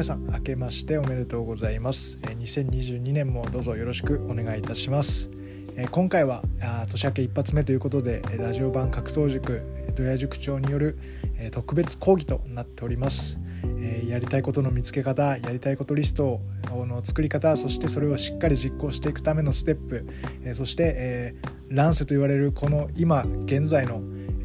皆さん明けましておめでとうございます。え2022年もどうぞよろしくお願いいたします。え今回はあー年明け一発目ということでラジオ版格闘塾えー土屋塾長によるえ特別講義となっております。えやりたいことの見つけ方やりたいことリストの作り方そしてそれをしっかり実行していくためのステップえそしてえー乱世と言われるこの今現在の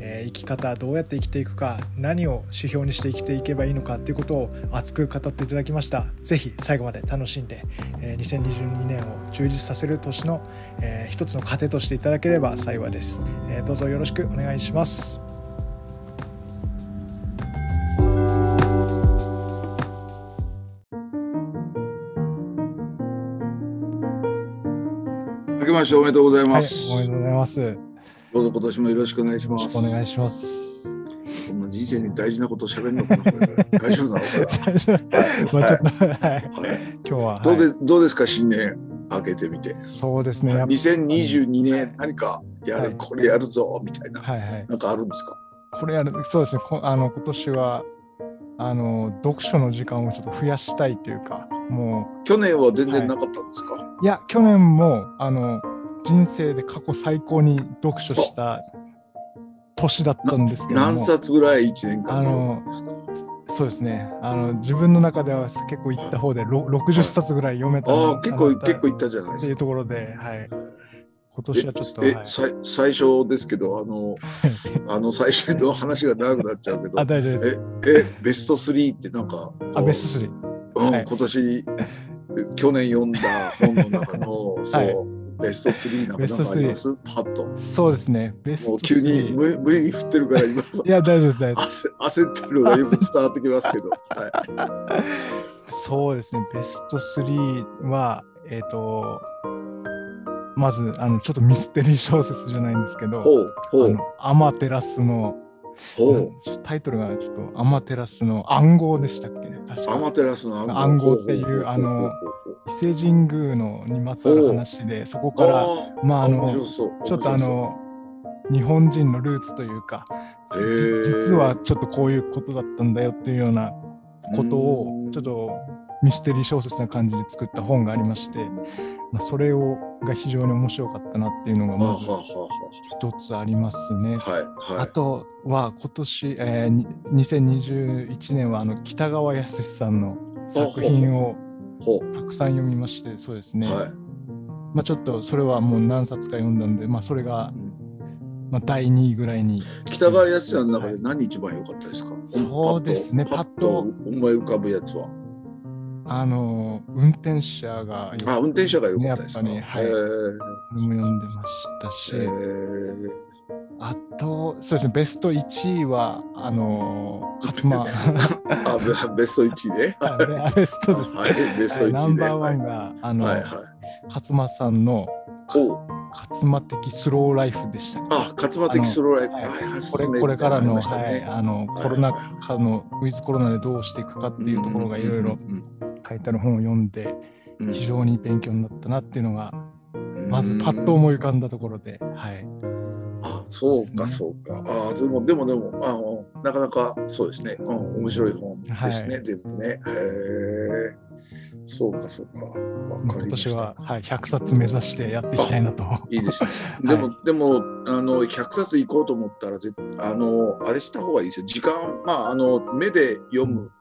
えー生き方どうやって生きていくか何を指標にして生きていけばいいのかっていうことを熱く語っていただきました。ぜひ最後まで楽しんで、えー2022年を充実させる年の、えー一つの糧としていただければ幸いです、えーどうぞよろしくお願いします。明けましておめでとうございはい、おめます。でとうございます。よどうぞ今年もよろしくお願いします。くお願いします。そんな人生に大事なこと喋るのかなこれから大丈夫なのか 大丈夫。まあちょっと、はい、な。はい。今日は、どうではい。どうですか新年明けてみて。そうですね。やっぱ2022年何かやる、はい。これやるぞみたいな、はいはい。なんかあるんですか？これやるそうですね。こあの今年はあの読書の時間をちょっと増やしたいというかも去年は全然なかったんですか？ういや去年もあの人生で過去最高に読書した年だったんですけども。何冊ぐらい一年間であの。そうですね。あの自分の中では結構いった方でろ60冊ぐらい読めたああ結構結構いったじゃないっていですか。うところで、はい、今年はちょっと、え、はい。最初ですけどあの あの最初の話が長くなっちゃうけどあ大丈夫です。ええベスト3ってなんかあベスト3うんはい。今年去年読んだ本の中の そう、はいベスト3なんかなんかあります？パッと。そうですね。ベストもう急に3無無理に振ってるから今。いや大丈夫です大丈夫です。焦焦ってるのがよく伝わってきますけど、はい、そうですね、ベスト3は、えっ、と、まず、あの、ちょっとミステリー小説じゃないんですけど、ほうほう。アマテラスの、ほなんちょっとタイトルがちょっとアマテラスの暗号でしたっけね、確か。うアマテラスの暗号。っていうあのほ伊勢神宮のにまつわる話で、そこほから、あまあ、あの、ちょっとあの、日本人のルーツというか、実はちょっとこういうことだったんだよっていうようなことをちょっとミステリー小説な感じで作った本がありまして、まあ、それをが非常に面白かったなっていうのがまず一つありますね。あはいはあいとは今年、えーに2021年はあの北川康さんの作品をほたくさん読みましてそうですね、うはい。まあ、ちょっとそれはもう何冊か読んだんで、まあ、それが、まあ、第2位ぐらいに。北川康さんの中で何一番良かったですか、そうですね。パッと思い浮かぶやつは。あの運転者がよくあ運転者が良かったですか、ねはい。も読んでましたし、あと、そうですね、ベスト1位は、あのー、勝間、あベベスト1位で、あベストです。ね。はい、ベスト1位で。ナンバーワンが、あの、はいはい。勝間さんの勝間的スローライフでしたあ、勝間的スローライフ。はいはいはい。これこれからの,、はい、あのはいコロナ禍のウィズコロナでどうしていくかっていうところがいろいろ書いてある本を読んで非常に勉強になったなっていうのがうん。まずパッと思い浮かんだところで、はい、あ、そうかそうか。あ、でもでもでもあのなかなかそうですね。うん、面白い本ですね。は全部ね。へえ。そうかそうか。わか今りました年は、。はい、100冊目指してやっていきたいなと。いいですね。でも、でも、あの、100冊行こうと思ったら、ぜあの、あれした方がいいですよ。時間、まあ、あの、目で読む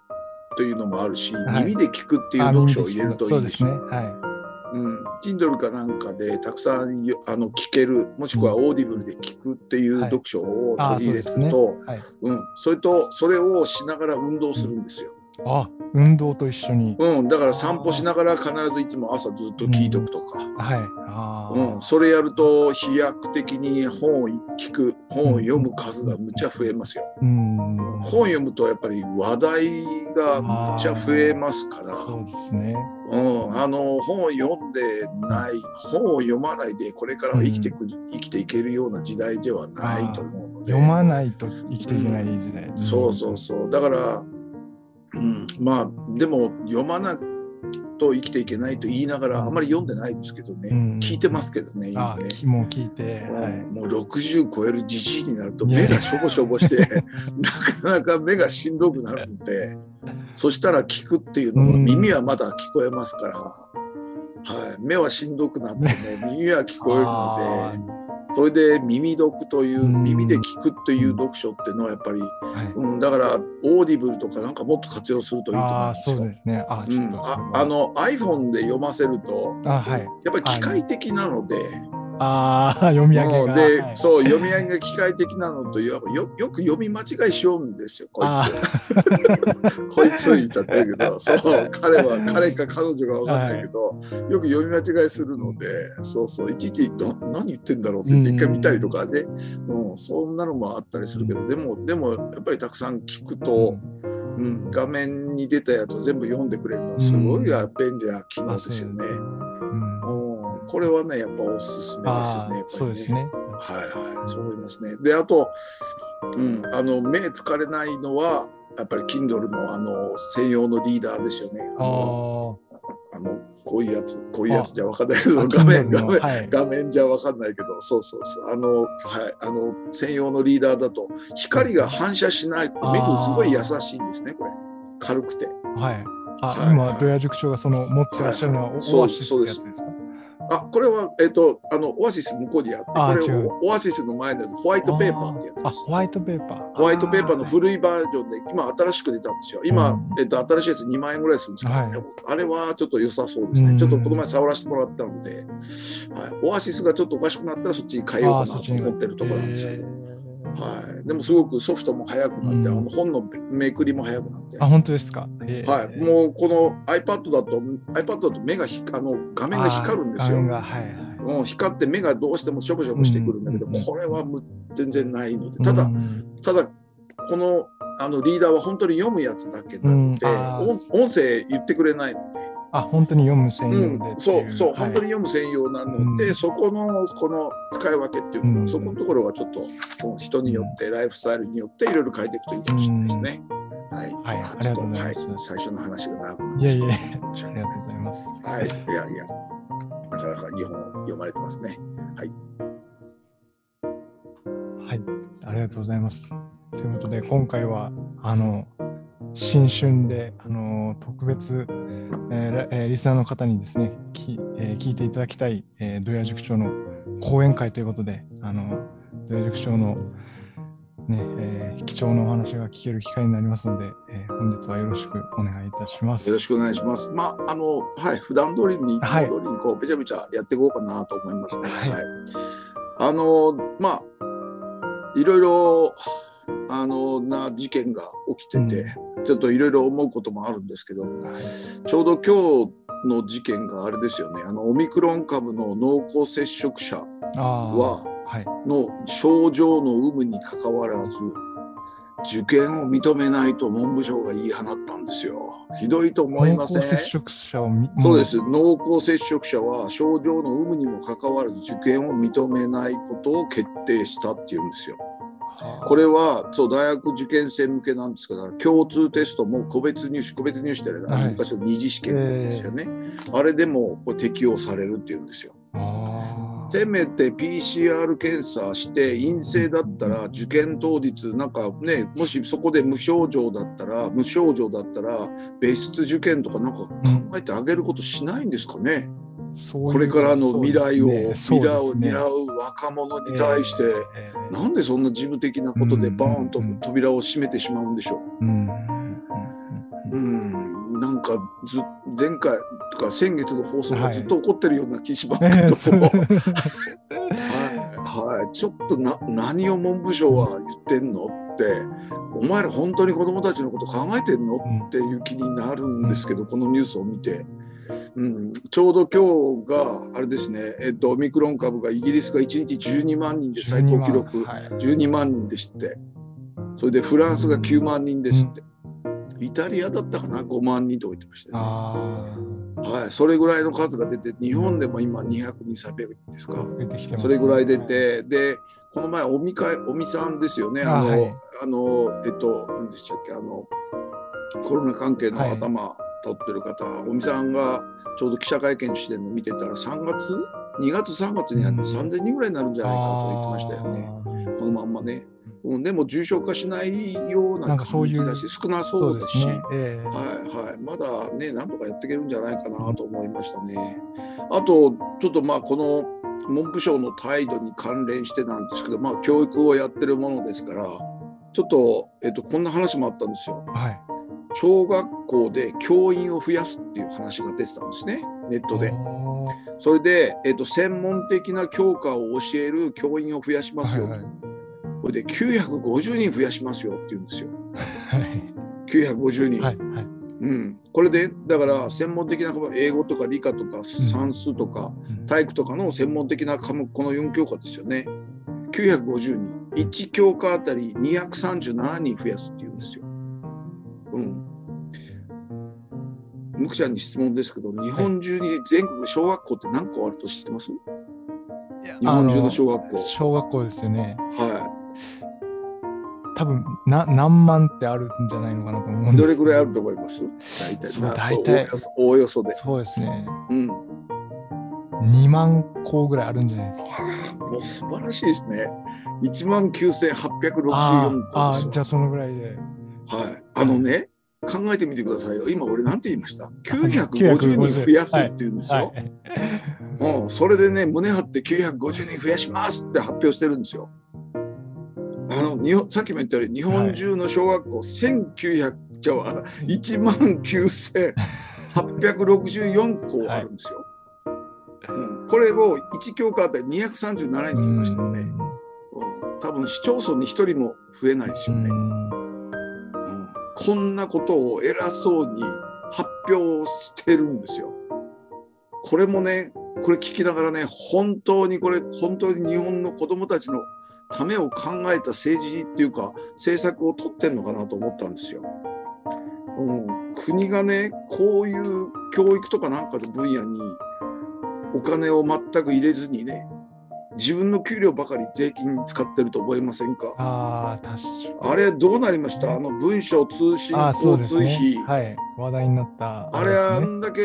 というのもあるし、はい耳で聞くっていうあ読書を入れるといいですよ。そうですね。はうん、Kindle かなんかでたくさんよあの聞けるもしくはオーディブルで聞くっていうはい読書をあ取り入れると、い。はい、うん、それとそれをしながら運動するんですよ。あ、運動と一緒に。うん、だから散歩しながら必ずいつも朝ずっと聞いとくとか、はい。あうーんそれやると飛躍的に本を聞く本を読む数がむっちゃ増えますよ。うん。本読むとやっぱり話題がむっちゃ増えますから。そうですね。うん、あの本を読んでない本を読まないでこれからは生きてく、生きていけるような時代ではないと思うので読まないと生きていけない時代。そうそうそうだから、うん、まあでも読まなと生きていけないと言いながらあまり読んでないですけどね、うん。聞いてますけどね今あね。きもう聞いて、もう60超えるじじいになると目がしょぼしょぼして なかなか目がしんどくなるんでそしたら聞くっていうのもうん。耳はまだ聞こえますから、はい、目はしんどくなっても耳は聞こえるのあでそれで耳読といううん耳で聞くっていう読書っていうのはやっぱり、うん、だからオーディブルとかなんかもっと活用するといいと思うんですよ。そうですね。あうん、ああの iPhone で読ませるとあはい。やっぱり機械的なので、ああ読み上げが。うんで、はい。そう読み上げが機械的なのといわばよよく読み間違いしようんですよこいあつ こいつ言っちゃってるけどそう彼は彼か彼女が分かんないけど、よく読み間違いするのでそうそういちいちな何言ってんだろうって言って一回見たりとかで、うん、そんなのもあったりするけどでもでもやっぱりたくさん聞くと、うん、画面に出たやつを全部読んでくれるのはすごい便利な機能ですよね。うん。うんこれはねやっぱおすすめですよあね。やっぱりーそうですね。はいはい、そう思いますね。で、あと、うん、あの目疲れないのは、やっぱり Kindle のあの専用のリーダーですよね。ああのあ。あのこういうやつ、こういうやつじゃ分かんないけど、あ画面、画面、のはい。画面じゃ分かんないけど、そうそうそう、あの、はい、あの専用のリーダーだと、光が反射しない、目にすごい優しいんですね、これ。軽くて。はい。あ、はい今、ドヤ塾長がその持ってらっしゃるのは、はいオオアシスってやつですか？あ、これは、えっと、あの、オアシス向こうにあって、これオアシスの前のホワイトペーパーってやつです。あホワイトペーパー。ホワイトペーパーのあ古いバージョンで、今新しく出たんですよ。今、うんえっと、新しいやつ2万円ぐらいするんですけど、はいあれはちょっと良さそうですね。うんちょっとこの前触らせてもらったので、はい、オアシスがちょっとおかしくなったらそっちに変えようかなと思ってるところなんですけど、はい、でもすごくソフトも速くなって、うん。あの本のめくりも速くなって、あ、本当ですか？へーはい、もうこの iPad だと iPad だと目がひあの画面が光るんですよ。はいはい。うん、光って目がどうしてもしょぼしょぼしてくるんだけど、うんうんこれはむ全然ないので、ただ、うん。ただこのあのリーダーは本当に読むやつだけなので、音声言ってくれないので、あ、本当に読む専用うんでってい。そうそう、はい。本当に読む専用なので、うん。そこのこの使い分けっていうか、うん。そこのところはちょっと人によって、ライフスタイルによっていろいろ変えていくといいかもしれないですね。はい、はい。まありがとうございます。はい、最初の話が長くなっいやいや、ありがとうございます。はい、いやいや、なかなかいい本を読まれてますね。はい、ありがとうございます。ということで、今回は、あの、新春で、あの、特別、えーリスナーの方にですね、きえー聞いていただきたい、えー、土屋塾長の講演会ということで、あの、土屋塾長の、ねえー貴重なお話が聞ける機会になりますので、えー本日はよろしくお願いいたします。よろしくお願いします。まあ、あの、はい、普段通りに、はいも通りに、こう、べちゃべちゃやっていこうかなと思いますね。はいあの、まあ、いろいろ、あの、な事件が起きてて、ちょっといろいろ思うこともあるんですけど、はい。ちょうど今日の事件があれですよね、あの、オミクロン株の濃厚接触者は、はい、の症状の有無にかかわらず受験を認めないと文部省が言い放ったんですよ。ひどいと思いません？濃厚接触者をみそうです。濃厚接触者は症状の有無にもかかわらず受験を認めないことを決定したっていうんですよ。これはそう大学受験生向けなんですか？ら共通テストも個別入試個別入試ってあのはい。昔の二次試験ですよね、あれでもこれ適用されるっていうんですよ。せめて PCR 検査して陰性だったら受験当日なんかねもしそこで無症状だったら無症状だったら別室受験とかなんか考えてあげることしないんですかね、そういうこれからの未来を、そう未来を狙う若者に対して、えーなんでそんな事務的なことでバーンとうん扉を閉めてしまうんでしょう？うんうん、なんかず前回とか先月の放送はい。がずっと起こってるような気しますえけどーそうも、はい、はい、ちょっとな何を文部省は言ってんのってお前ら本当に子どもたちのこと考えてんの？うんっていう気になるんですけど、このニュースを見て、うん、ちょうど今日があれですね、えっと、オミクロン株がイギリスが1日12万人で最高記録。12万はい。12万人でして。それでフランスが9万人ですって、イタリアだったかな？5万人とか言ってましたよね。あはい、それぐらいの数が出て日本でも今200人300人ですか、あ、出てきてますそれぐらい出て、でこの前尾身会尾身さんですよね。あの、あはい。あのえっと何でしたっけ？あのコロナ関係のはい。頭取ってる方、尾身さんがちょうど記者会見してるの見てたら3月？2月3月にやって3000人ぐらいになるんじゃないかと言ってましたよね、このまんまね。うん、でも重症化しないような感じだし少なそうだし、ね。えー、はいはい、まだねなんとかやっていけるんじゃないかなと思いましたね。あとちょっとまあこの文部省の態度に関連してなんですけど、まあ、教育をやってるものですからちょっと,、えっとこんな話もあったんですよ。はい、小学校で教員を増やすっていう話が出てたんですね。ネットで。それで、えっと、専門的な教科を教える教員を増やしますよ、はいはい、これで950人増やしますよって言うんですよ。はい、950人、はいはい、うん、これでだから専門的な英語とか理科とか算数とか体育とかの専門的な科目この4教科ですよね。950人。1教科あたり237人増やすっていう。うん。むくちゃんに質問ですけど日本中に全国小学校って何個あると知ってます？日本中の小学校。小学校ですよね。はい。多分な何万ってあるんじゃないのかなと思うんどれぐらいあると思います？大体大体おおよそで。そうですね。うん。2万校ぐらいあるんじゃないですか。もう素晴らしいですね。1万9864校ああ、じゃあそのぐらいで。はい。あのね、考えてみてくださいよ。今俺なんて言いました ?950 人増やすって言うんですよ。はいはいうん、それでね、胸張って950人増やしますって発表してるんですよ。あの日本さっきも言ったように日本中の小学校、はい、1900じゃあ1万9864校あるんですよ。はい、うん、これを1教科あたり237人って言いましたよね。うん、多分市町村に1人も増えないですよね。こんなことを偉そうに発表してるんですよ。これもねこれ聞きながらね本当にこれ本当に日本の子どもたちのためを考えた政治っていうか政策を取ってんのかなと思ったんですよ。うん、国がねこういう教育とかなんかの分野にお金を全く入れずにね自分の給料ばかり税金に使ってると思いませんか？あ確かあれどうなりました？あの文書通信交通費、ね、はい。話題になったあれ、ね、あんだけ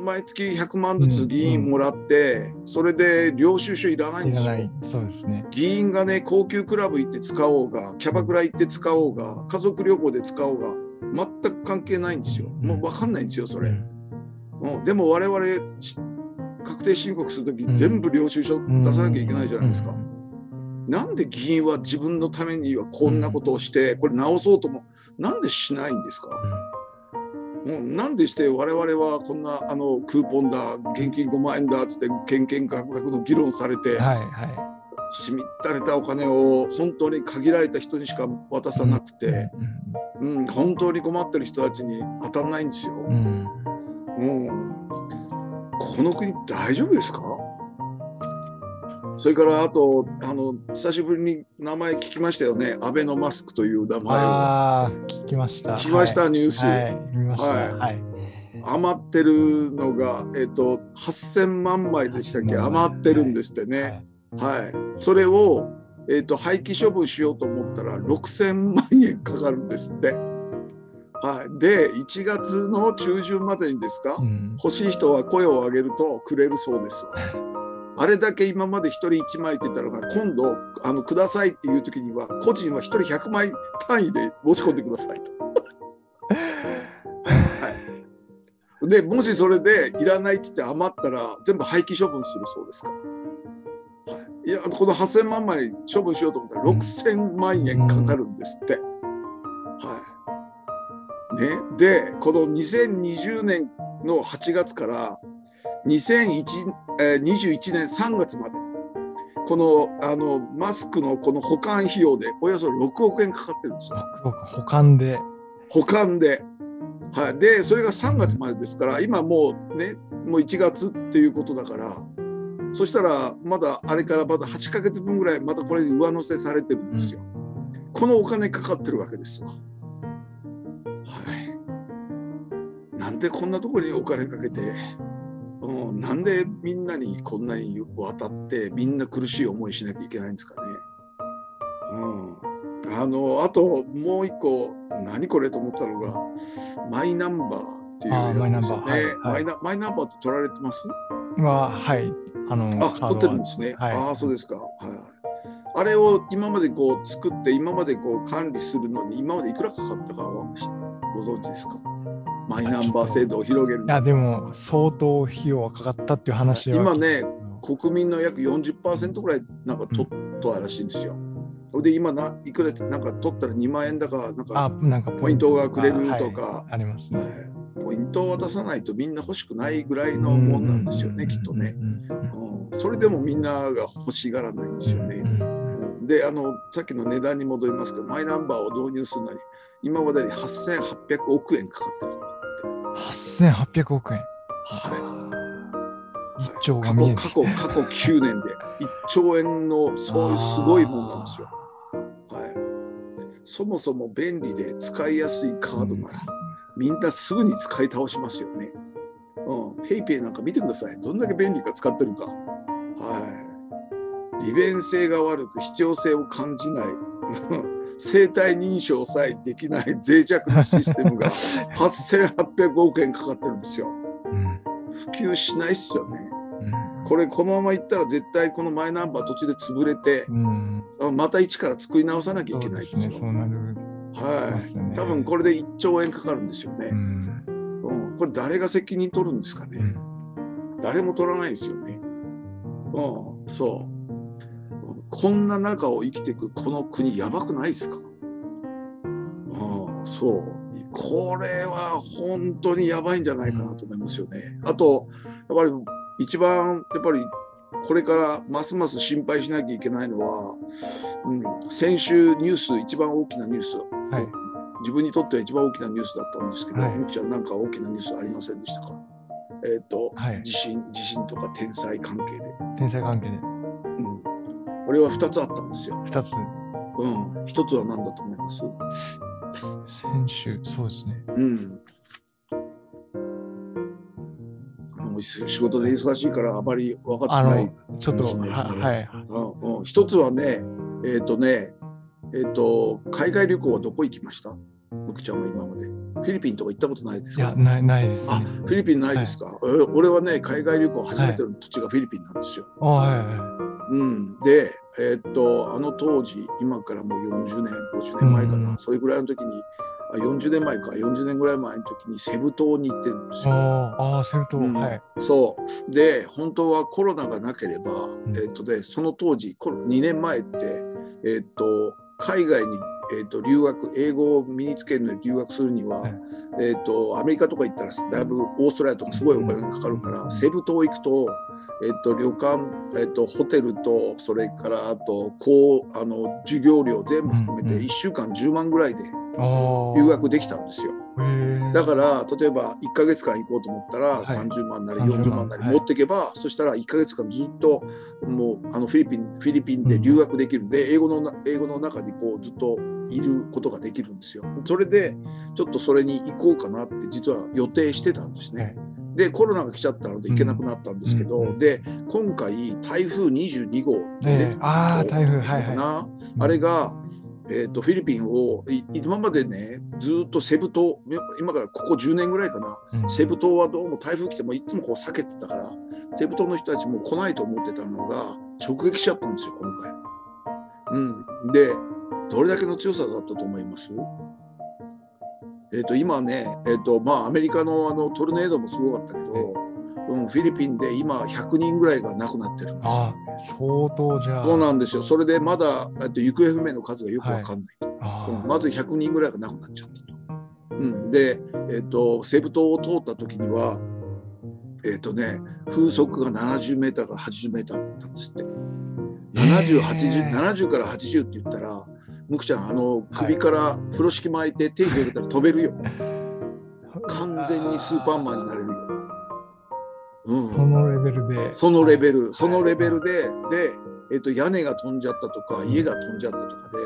毎月100万ずつ議員もらって、うんうん、それで領収書いらないんですよ。そうですね、議員がね高級クラブ行って使おうがキャバクラ行って使おうが家族旅行で使おうが全く関係ないんですよ。もう分かんないんですよそれ。うん、でも我々確定申告する時、全部領収書出さなきゃいけないじゃないですか。なんで議員は自分のためにはこんなことをしてこれ直そうともなんでしないんですか、もうなんでして我々はこんなあのクーポンだ現金5万円だっつって献金価格の議論されて、はいはい、しみったれたお金を本当に限られた人にしか渡さなくて、うん、うん、本当に困ってる人たちに当たらないんですよ。うん、もうこの国大丈夫ですか？それからあとあの久しぶりに名前聞きましたよね、アベノマスクという名前を。ああ、聞きました。聞きました、はい、ニュース。はい、余ってるのが、えっ、ー、と、8000万枚でしたっけ、余ってるんですってね。はい。はい、それを、えっ、ー、と、廃棄処分しようと思ったら、6000万円かかるんですって。はい、で1月の中旬までにですか、うん、欲しい人は声を上げるとくれるそうですあれだけ今まで1人1枚って言ったのが今度あのくださいっていう時には個人は1人100枚単位で申し込んでくださいと。はい、でもしそれでいらないって言って余ったら全部廃棄処分するそうですから。はい、いやこの8,000万枚処分しようと思ったら6,000万円かかるんですって。はいね、でこの2020年の8月から2021年3月までこのあのマスクのこの保管費用でおよそ6億円かかってるんですよ。保管で保管で。はい、でそれが3月までですから今もうねもう1月っていうことだからそしたらまだあれからまだ8ヶ月分ぐらいまたこれに上乗せされてるんですよ。うん、このお金かかってるわけですわ。なんでこんなところにお金かけてうん、なんでみんなにこんなに渡ってみんな苦しい思いしなきゃいけないんですかね。うん、あのあともう一個何これと思ったのがマイナンバーっっていうやつですよね。あマイナンバーはいはいマイナンバーって取られてます？は、はい。あの、あ、取ってるんですね。はいああ、そうですか。はい。あれを今までこう作って、今までこう管理するのに、今までいくらかかったかはしご存知ですか？マイナンバー制度を広げるい。や、でも、相当費用はかかったっていう話は。今ね、国民の約40%ぐらいなんか取ったらしいんですよ。で、今ないくらなんか取ったら2万円だか、なんあ、かなんかポイントがくれるとかはいありますね。はいポイントを渡さないとみんな欲しくないぐらいのもんなんですよね、きっとね。うんそれでもみんなが欲しがらないんですよね。うんであのさっきの値段に戻りますけどマイナンバーを導入するのに今までに8800億円かかってる。8800億円。は一兆過去て過去過去9年で1兆円のそういうすごいもんなんですよ。はい、そもそも便利で使いやすいカードならみんなすぐに使い倒しますよね。うん、ペイペイなんか見てください。どんだけ便利か使ってるか。はい。利便性が悪く必要性を感じない。生体認証さえできない脆弱なシステムが 8800億円かかってるんですよ。うん普及しないっすよね。うんこれこのままいったら絶対このマイナンバー途中で潰れてうんあまた一から作り直さなきゃいけないですよ。はい。ね多分これで1兆円かかるんですよね。これ誰が責任取るんですかね。うん誰も取らないですよね。うん、そう。こんな中を生きていくこの国やばくないですか？うん、そう。これは本当にやばいんじゃないかなと思いますよね。あと、やっぱり一番、やっぱりこれからますます心配しなきゃいけないのは、うん、先週ニュース、一番大きなニュース、はい。自分にとっては一番大きなニュースだったんですけど、はいみくちゃんなんか大きなニュースありませんでしたか？えっ、と、はい地震、地震とか天災関係で。天才関係でうん。俺は2つあったんですよ。2つ。うん。1つは何だと思います？先週、そうですね。うん。もう仕事で忙しいからあまり分かあってない。の、ちょっと、ははい。うんうん、一つはね、えっ、とね、えっ、と、海外旅行はどこ行きました？むくちゃんは今まで。フィリピンとか行ったことないですか？いや、ない、ないですあね。、フィリピンないですか、俺俺はね、海外旅行初めての土地がフィリピンなんですよ。あ、はいはうん、で、えーっと、あの当時、今からもう40年、50年前かな、うんそれぐらいの時に、あ40年前か、40年ぐらい前の時にセブ島に行ってるんですい。よ。ああ、セルト、うんはい。そう。で、本当はコロナがなければ、んえーっとね、その当時、コロ2年前って、えーっと、海外に、えーっと留学、英語を身につけるのに留学するには、はいえーっと、アメリカとか行ったら、だいぶオーストラリアとかすごいお金がかかるから、うんセブ島行くと、えーっと、旅館、えーっと、ホテルと、それからあと、こう、あの、授業料全部含めて、うんうん1週間10万ぐらいで。留学できたんですよ。だから例えば1ヶ月間行こうと思ったらはい30万なり30 40万なりはい持っていけば、そしたら1ヶ月間ずっともうあのフィリピンフィリピンで留学できるんで、英語のな英語の中にこうずっといることができるんですよ。それでちょっとそれに行こうかなって実は予定してたんですね。はいでコロナが来ちゃったので行けなくなったんですけど、うんうんで今回台風22号ねああ、台風、はいかはな、あれが、えー、とフィリピンをい今までねずっとセブ島今からここ10年ぐらいかな、い。うん。セブ島はどうも台風来てもいつもこう避けてたからセブ島の人たちも来ないと思ってたのが直撃しちゃったんですよ今回。うん、でどれだけの強さだったと思います？えっ、と今ね、えっとまあ、アメリカのあのトルネードもすごかったけど、うん、フィリピンで今100人ぐらいが亡くなってるんですよ。相当じゃあ。そうなんですよ。それでまだえっと行方不明の数がよくわかんないと。あうんまず100人ぐらいが亡くなっちゃったと。うん、で、えっと、セブ島を通った時には、えっとね、風速が70メーターから80メーターだったんですって。70、80、70から80って言ったら、むくちゃん、あの、首から風呂敷巻いて手広げたら飛べるよ。完全にスーパーマンになれるよ。うん。そのレベルで。そのレベル、そのレベルで、で、えっと、屋根が飛んじゃったとか、家が飛んじゃったとかで、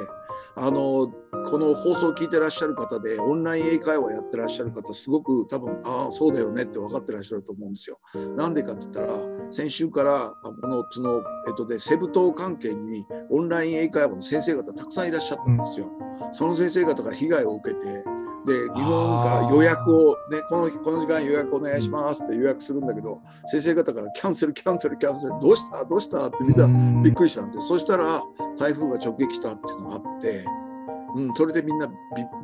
あの、この放送を聞いてらっしゃる方で、オンライン英会話やってらっしゃる方、すごく多分、ああ、そうだよねって分かってらっしゃると思うんですよ。なんでかって言ったら、先週から、あこの、その、えっとで、セブ島関係にオンライン英会話の先生方たくさんいらっしゃったんですよ。その先生方が被害を受けて、で日本から予約を、ね、このこの時間予約お願いしますって予約するんだけど先生方からキャンセルキャンセルキャンセルどうした？どうした？ってみん。なびっくりしたんですそしたら台風が直撃したっていうのがあってうん、それでみんなび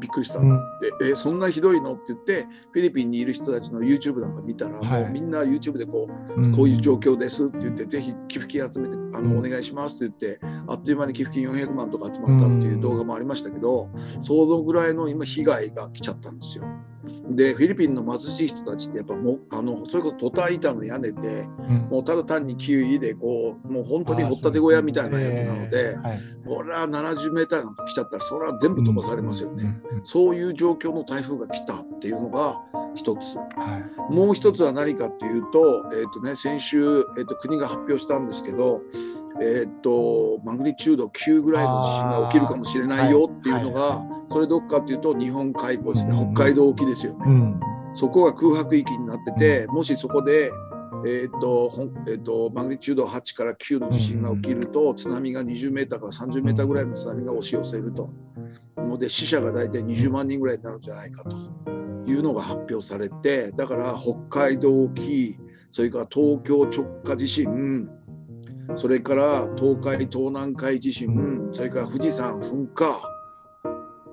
びっくりした、うん、でえそんなひどいの？って言ってフィリピンにいる人たちの YouTube なんか見たら、はい、もうみんな YouTube でこう、うん、こういう状況ですって言ってぜひ寄付金集めてあの、お願いしますって言ってあっという間に寄付金400万とか集まったっていう動画もありましたけど、そのぐらいの今被害が来ちゃったんですよ。でフィリピンの貧しい人たちってやっぱもうあのそれこそトタン板の屋根で、うん、もうただ単にキウイでこうもう本当に掘ったて小屋みたいなやつなので、はい、これは70メーターなんか来ちゃったらそれは全部飛ばされますよね、うん、そういう状況の台風が来たっていうのが一つ、はい、もう一つは何かっていうと,、えーとね、先週、えーと国が発表したんですけどえー、っとマグニチュード9ぐらいの地震が起きるかもしれないよっていうのが、それどっかっていうと日本海溝ですね、北海道沖ですよね、そこが空白域になっててもしそこでえーとえーと、マグニチュード8から9の地震が起きると、津波が20メーターから30メーターぐらいの津波が押し寄せると。ので死者が大体20万人ぐらいになるんじゃないかと。いうのが発表されてだから北海道沖それから東京直下地震それから東海東南海地震、それから富士山噴火。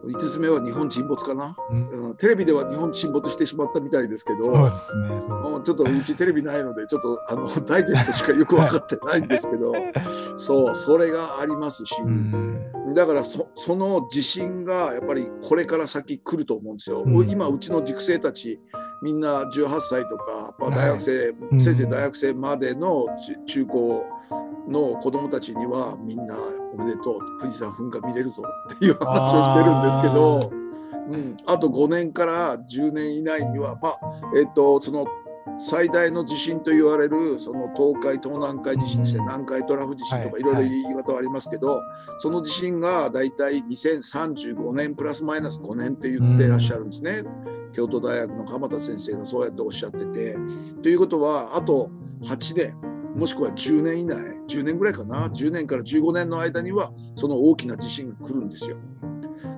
5つ目は日本沈没かな、うん、テレビでは日本沈没してしまったみたいですけどそうですね、ちょっとうちテレビないのでちょっとあのダイジェストしかよく分かってないんですけど そうそれがありますし、うん、だからそその地震がやっぱりこれから先来ると思うんですよ。うん、今うちの塾生たちみんな18歳とか、まあ、大学生、はい、先生大学生までの中高の子供たちにはみんなおめでとう富士山噴火見れるぞっていう話をしてるんですけど、うん、あと5年から10年以内には、まあえっと、その最大の地震と言われるその東海東南海地震ですね、南海トラフ地震とかいろいろ言い方はありますけど、その地震が大体2035年プラスマイナス5年って言ってらっしゃるんですね。京都大学の鎌田先生がそうやっておっしゃってて。ということはあと8年もしくは10年以内10年ぐらいかな10年から15年の間にはその大きな地震が来るんですよ。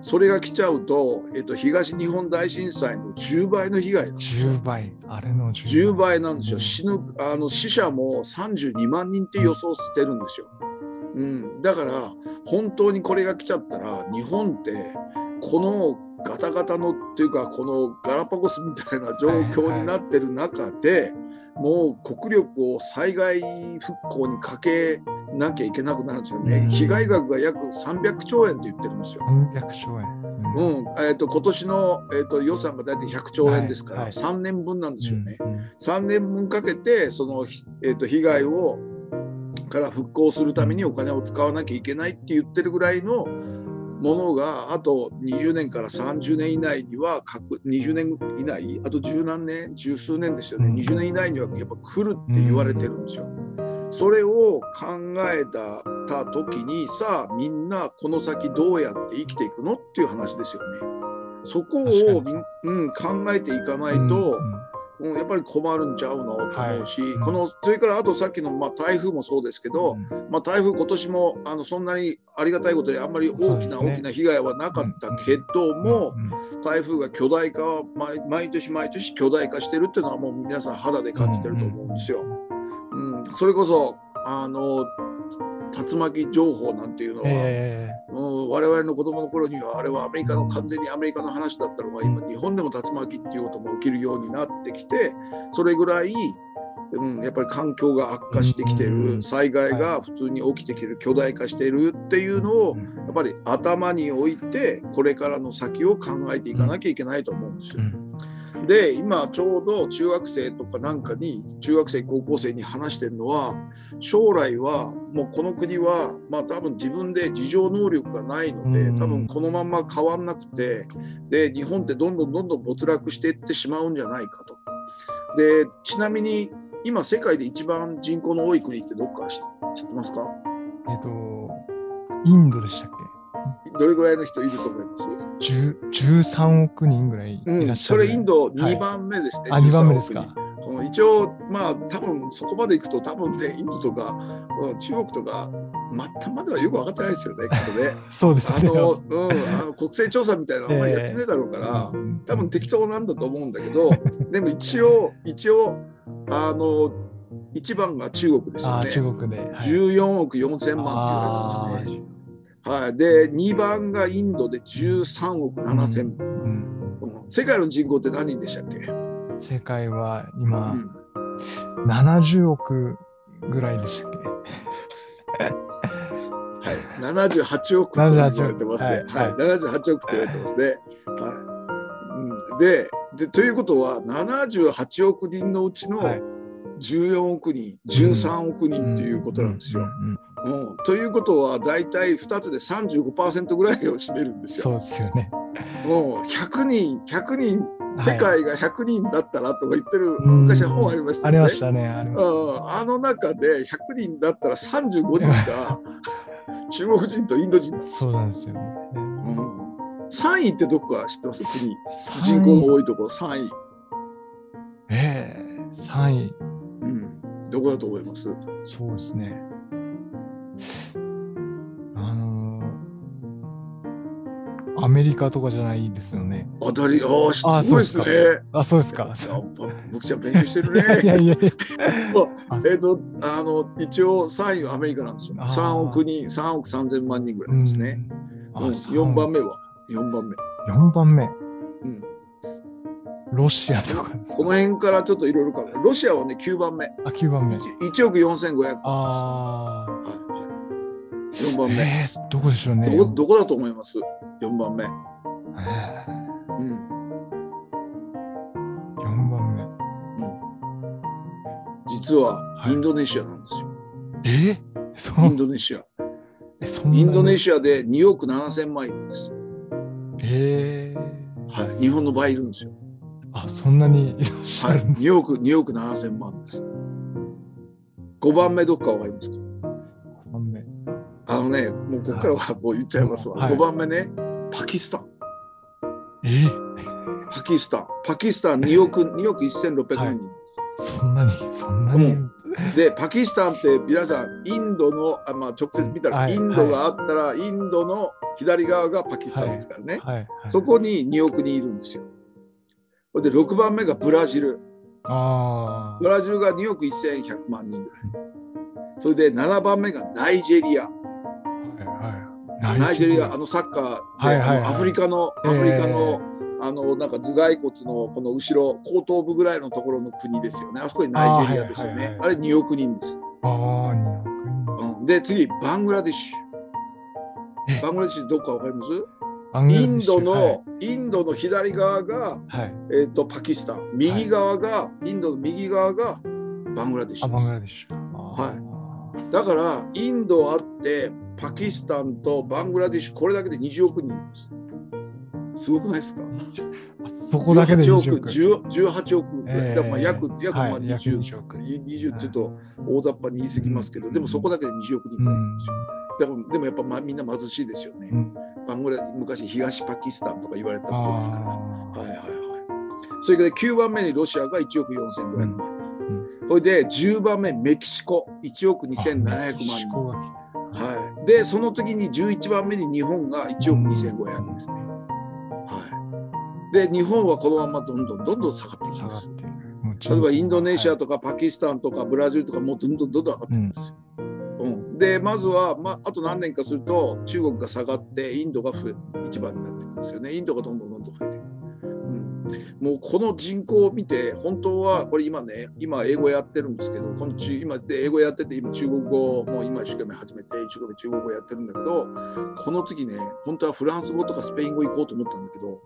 それが来ちゃうと、えっと、東日本大震災の10倍の被害なんですよ。10倍、あれの 10, 10倍なんですよ。死ぬあの死者も32万人って予想してるんですよ。うん、だから本当にこれが来ちゃったら日本ってこのガタガタのっていうかこのガラパゴスみたいな状況になってる中で、もう国力を災害復興にかけなきゃいけなくなるんですよね。被害額が約300兆円って言ってるんですよ。300兆円。うん、えーと、今年の、えーと、予算が大体100兆円ですから、はいはい、3年分なんですよね。うん、3年分かけてその、えーと被害をから復興するためにお金を使わなきゃいけないって言ってるぐらいのものがあと20年から30年以内には20年以内あと十何年十数年ですよね20年以内にはやっぱ来るって言われてるんですよ。それを考えたた時にさあみんなこの先どうやって生きていくのっていう話ですよね。そこを、うん、考えていかないと、うん、やっぱり困るんちゃうのと思うし、はい、このそれからあとさっきの、まあ、台風もそうですけど、うん、まあ、台風今年もあのそんなにありがたいことにあんまり大きな、ね、大きな被害はなかったけども、台風が巨大化は毎年毎年巨大化してるっていうのはもう皆さん肌で感じてると思うんですよ。うん、それこそあの竜巻情報なんていうのは、えー、うん、我々の子供の頃にはあれはアメリカの完全にアメリカの話だったのが今日本でも竜巻っていうことも起きるようになってきてそれぐらい、うん、やっぱり環境が悪化してきてる災害が普通に起きてきてる巨大化しているっていうのをやっぱり頭に置いてこれからの先を考えていかなきゃいけないと思うんですよ。で今ちょうど中学生とかなんかに中学生高校生に話してるのは将来はもうこの国はまあ多分自分で自浄能力がないので多分このまま変わんなくてで日本ってどんどんどんどん没落していってしまうんじゃないかと。でちなみに今世界で一番人口の多い国ってどっか知ってますか？えっとインドでしたっけ？どれぐらいの人いると思います？13億人ぐらいいらっしゃる、うん、それインド2番目ですね。はい、あ2番目ですか。一応まあ多分そこまでいくと多分ねインドとか、うん、中国とか、末端まではよく分かってないですよね、きっとね。そうですね。あの、うん、あの国勢調査みたいなのあんまりやってないだろうから、多分適当なんだと思うんだけど、でも一応、一応、あの、一番が中国ですよね。中国で。はい14億4千万って言われてますね。はい。で、2番がインドで13億7千万。うんうん世界の人口って何人でしたっけ、世界はう今、ん、70億ぐらいでしたっけ？はい。78億と言われてますね。はい。はい78億と言われてますね。はい。うん、でで、ということは、78億人のうちのはい14億人、13億人っていうことなんですよ。うんうんということは、大体2つで35%ぐらいを占めるんですよ。そうですよね。もう100人、100人、はい世界が100人だったらとか言ってる、うん昔本ありましたよね。ありましたね。ああの中で100人だったら35人が 中国人とインド人そうなんですよね。うん、3位ってどこか知ってます？国人口の多いところ3位、ええ3位。うん、どこだと思います？そうですね。あのーアメリカとかじゃないですよね。当たりああすあごいですね。あ、そうですか。やっぱ僕ちゃん勉強してる いやいねやいや。あえっとあの一応3位はアメリカなんですよ。あー。3億人3億3千万人ぐらいですね、うん。うん、あ4番目は4番目、4番目。うん、ロシアとかこの辺からちょっといろいろかなロシアはね9番目。あ、9番目。1億4500あはいはい、4あ。番目、えー、どこでしょうね。どこどこだと思います ?4 番目。えうんー4番目。実ははいインドネシアなんですよ。えー、そうインドネシア。インドネシシアで2億7千万いるんです。ア。えー、はい、日本の倍いるんですよ。あ、そんなにいらっしゃはい、るんです2億、2億7千万です。5番目どっかわかりますか？5番目。あのね、もうここからはもう言っちゃいますわ。はい5番目ね、パキスタン。え？ー、パキスタン。パキスタン2億、2億1600万人。そんなに、そんなに？うんで、パキスタンって皆さん、インドの、あまあ、直接見たら、はいインドがあったら、インドの左側がパキスタンですからね。はい、はい。そこに2億人いるんですよ。で、6番目がブラジル。あブラジルが2億1100万人ぐらい。それで7番目がナイジェリア。あ。はい、はい。ナイジェリア、あのサッカーで、はいはいはいアフリカの、アフリカの、あのなんか頭蓋骨のこの後ろ、後頭部ぐらいのところの国ですよね。あそこにナイジェリアですよあーはいはいはい。ねあれ2億人です。ああ、2億人。うん、で、次、バングラデシえュ。バングラデシュどこかわかります？インドの、はいインドの左側が、はい。えー、とパキスタン、右側が、インドの右側がバングラデシあ、ュバングでラデシュ。はいい。だから、インドあって、パキスタンとバングラデシュ、これだけで20億人いるんです。すごくないですか？あそこだけで18 20億、億。10 18億ぐらい。えー約、約まあはい、約20、20億。20ちょっと大雑把に言い過ぎますけど、うんでもそこだけで20億人ぐらいいるんですよ。だからでもやっぱ、まあ、みんな貧しいですよね。うん。バングラ昔東パキスタンとか言われたところですから。あはいはいはい。それから9番目にロシアが1億4500万人。うんそれで10番目メキシコ1億あ2700万人。はい。で、その次に11番目に日本が1億2500ですね。はい。で、日本はこのままどんどんどんどん下がっていきます。例えばインドネシアはとかパキスタンとかブラジルとかもうどんどんどんどん上がっていきますよ。うん、でまずは、まあ、あと何年かすると中国が下がってインドが増え一番になってきますよねインドがどんどんどんどん増えていく、うん、もうこの人口を見て本当はこれ今ね今英語やってるんですけどこの中今で英語やってて今中国語も今一生懸命始めて一生懸命中国語やってるんだけどこの次ね本当はフランス語とかスペイン語行こうと思ったんだけど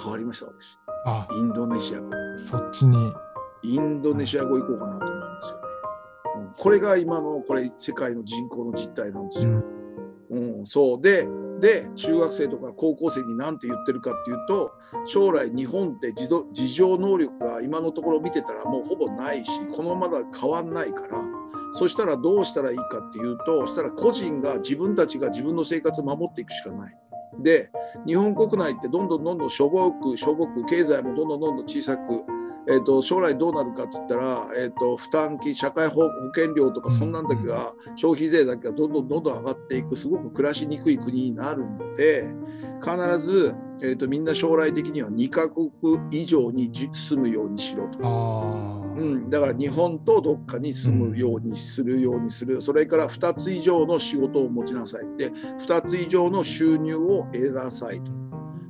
変わりました私あ、インドネシア語そっちに。インドネシア語行こうかなと思いますよね。うんこれが今のこれ世界の人口の実態なんですよ。うん。うん、そうでで中学生とか高校生に何て言ってるかっていうと将来日本って自情能力が今のところ見てたらもうほぼないしこのままだ変わんないからそしたらどうしたらいいかっていうとそしたら個人が自分たちが自分の生活を守っていくしかない。で日本国内ってどんどんどんどんしょぼくしょぼく経済もどんどんどんどん小さくえー、と将来どうなるかって言ったら、えー、と負担金社会保険料とかそんなんだけが、消費税だけがどんどんどんどん上がっていくすごく暮らしにくい国になるので必ず、えー、とみんな将来的には2カ国以上に住むようにしろと。うん、だから日本とどっかに住むようにするようにする、それから2つ以上の仕事を持ちなさいで2つ以上の収入を得なさいと。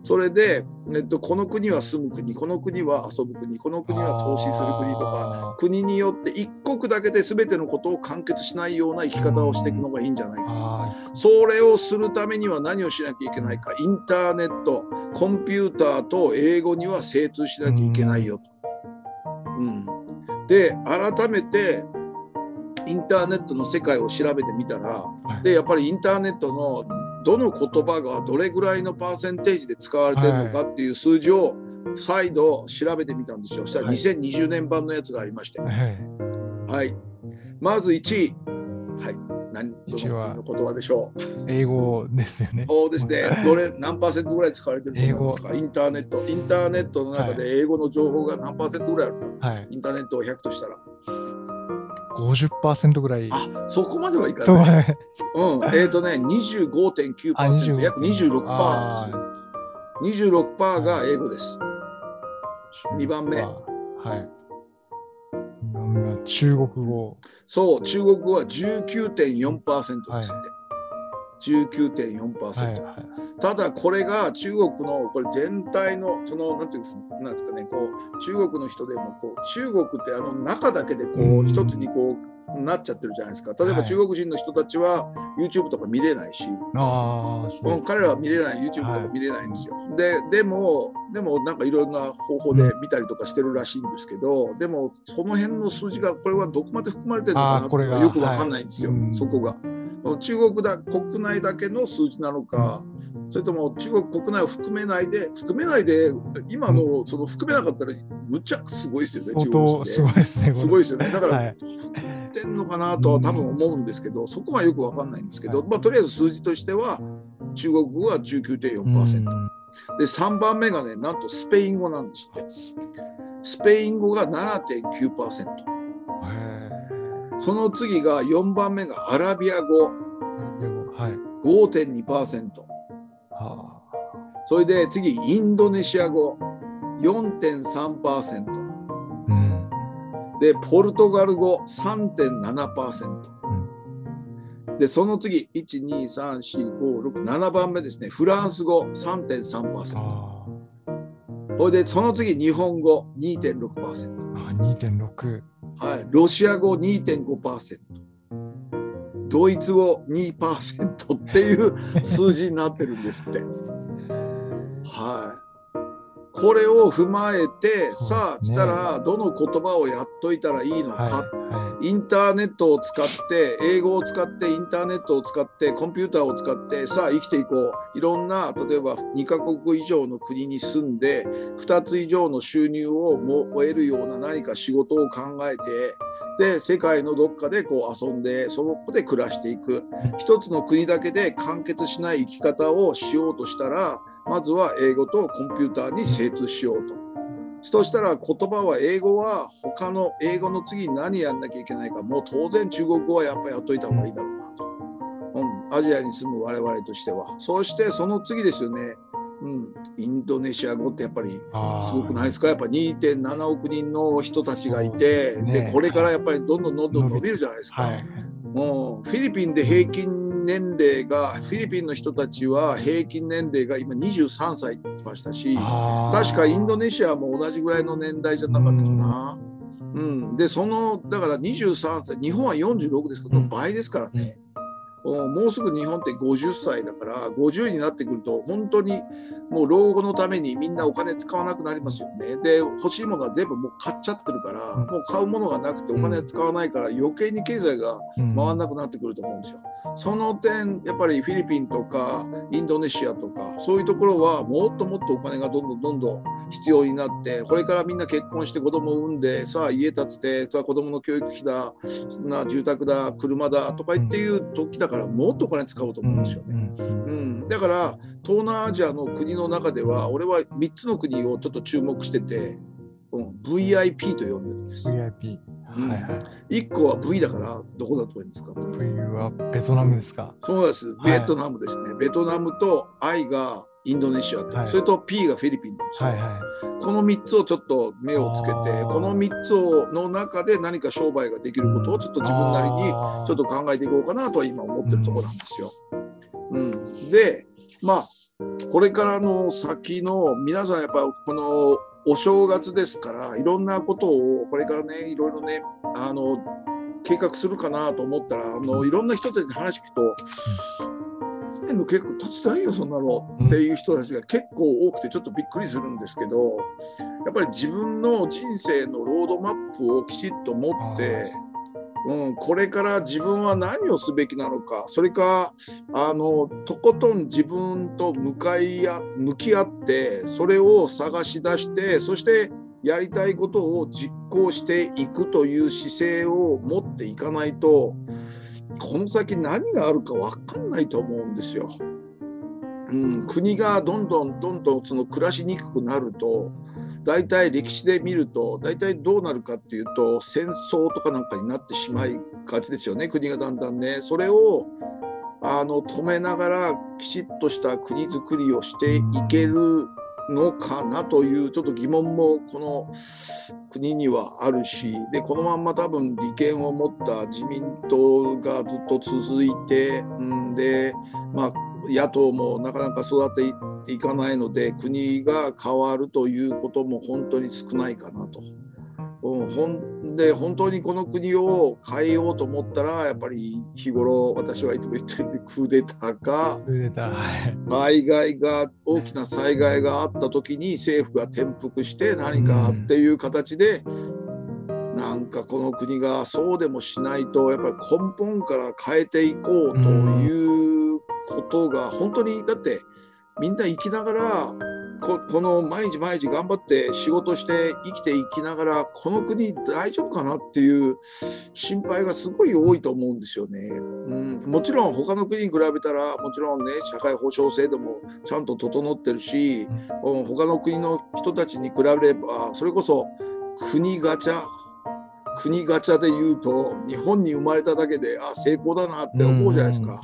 それで、えっと、この国は住む国この国は遊ぶ国この国は投資する国とか国によって一国だけで全てのことを完結しないような生き方をしていくのがいいんじゃないか。とそれをするためには何をしなきゃいけないか。インターネットコンピューターと英語には精通しなきゃいけないよと。うん、で改めてインターネットの世界を調べてみたら、でやっぱりインターネットのどの言葉がどれぐらいのパーセンテージで使われてるのかっていう数字を再度調べてみたんですよ。そしたら2020年版のやつがありまして。はい。はい、まず1位。はい。何どの言葉でしょう？英語ですよね。そうですね。どれ何パーセントぐらい使われてると思いますか？インターネット。インターネットの中で英語の情報が何パーセントぐらいあるか。はい、インターネットを100としたら。50%ぐらい。あそこまではいかない。うん、えっ、ー、とね、25.9%、約26%です。26%が英語です。2番目。はい。2番目は中国語。そう、中国語は19.4%ですって。はい19.4%、はいはい、ただこれが中国のこれ全体のそのなんていうなんですかねこう中国の人でもこう中国ってあの中だけでこう一つにこうなっちゃってるじゃないですか。例えば中国人の人たちは YouTube とか見れないし、はい、う。ん、彼らは見れない。YouTube とか見れないんですよ、はい、ででもでもなんかいろんな方法で見たりとかしてるらしいんですけど、うん、でもその辺の数字がこれはどこまで含まれてるのかなってよくわかんないんですよ、はい、そこが。中国だ国内だけの数字なのか、それとも中国国内を含めないで含めないで今のその含めなかったらむっちゃすごいですよね、中国すごいですね。すごいですよね。だから、はい、ってんのかなとは多分思うんですけど、そこはよくわかんないんですけど、まあ、とりあえず数字としては中国語は19.4%。で3番目がねなんとスペイン語なんですって。スペイン語が7.9%その次が4番目がアラビア語、はい、5.2%、はあ、それで次インドネシア語。4.3%、うん、でポルトガル語。3.7%、うん、でその次1234567番目ですね。フランス語。3.3%、はあ、それでその次日本語。2.6%。あ2.6はい、ロシア語2.5%ドイツ語2%っていう数字になってるんですって。はい。これを踏まえて、さあしたらどの言葉をやっといたらいいのか、インターネットを使って英語を使ってインターネットを使ってコンピューターを使ってさあ生きていこう。いろんな例えば2カ国以上の国に住んで2つ以上の収入を得るような何か仕事を考えてで世界のどっかでこう遊んでそこで暮らしていく。一つの国だけで完結しない生き方をしようとしたらまずは英語とコンピューターに精通しようと。そしたら言葉は英語は他の英語の次に何やんなきゃいけないか。もう当然中国語はやっぱりやっといた方がいいだろうなと、うん、アジアに住む我々としては。そしてその次ですよね、うん、インドネシア語ってやっぱりすごくないですか？やっぱ2.7億人の人たちがいて、ね、でこれからやっぱりどんどんどんどん伸びるじゃないですか。はい、もうフィリピンで平均年齢がフィリピンの人たちは平均年齢が今23歳って言ってましたし確かインドネシアも同じぐらいの年代じゃなかったかな。うん、でそのだから23歳日本は46ですけど、倍ですからね。もうすぐ日本って50歳だから50になってくると本当にもう老後のためにみんなお金使わなくなりますよね。で欲しいものは全部もう買っちゃってるから、もう買うものがなくてお金使わないから余計に経済が回らなくなってくると思うんですよ。その点やっぱりフィリピンとかインドネシアとかそういうところはもっともっとお金がどんどんどんどん必要になってこれからみんな結婚して子供を産んでさあ家建ててさあ子供の教育費だな住宅だ車だとかっていう時だからもっとお金使おうと思うんですよね。うん、だから東南アジアの国の中では俺は3つの国をちょっと注目しててうん、VIP と呼んでるんです。VIP。はいはい。1個は V だからどこだと思いますか ?V はベトナムですか？そうです。ベトナムですね。はい、ベトナムと I がインドネシア、はい、それと P がフィリピンですはいはい、この3つをちょっと目をつけてこの3つをの中で何か商売ができることをちょっと自分なりにちょっと考えていこうかなとは今思ってるところなんですよ。うん、でまあこれからの先の皆さんやっぱこのお正月ですからいろんなことをこれからねいろいろねあの計画するかなと思ったらあのいろんな人たちに話聞くとの結構立ちたいよそんなのっていう人たちが結構多くてちょっとびっくりするんですけどやっぱり自分の人生のロードマップをきちっと持って、うん、これから自分は何をすべきなのかそれかあのとことん自分と向かいや向き合ってそれを探し出してそしてやりたいことを実行していくという姿勢を持っていかないと。この先何があるか分かんないと思うんですよ。うん、国がどんどんどんどんその暮らしにくくなると大体歴史で見ると大体どうなるかっていうと戦争とかなんかになってしまいがちですよね国がだんだんね。それをあの止めながらきちっとした国づくりをしていけるのかなというちょっと疑問もこの国にはあるしでこのまんま多分利権を持った自民党がずっと続いてんで、まあ、野党もなかなか育てていかないので国が変わるということも本当に少ないかなと。うん、ほんで本当にこの国を変えようと思ったらやっぱり日頃私はいつも言ってるようにクーデターか災害が大きな災害があった時に政府が転覆して何かっていう形で、なんかこの国がそうでもしないとやっぱり根本から変えていこうということが本当にだってみんな生きながらここの毎日毎日頑張って仕事して生きていきながらこの国大丈夫かなっていう心配がすごい多いと思うんですよね。うん、もちろん他の国に比べたらもちろんね社会保障制度もちゃんと整ってるし、うん、他の国の人たちに比べればそれこそ国ガチャ国ガチャで言うと日本に生まれただけであ成功だなって思うじゃないですか。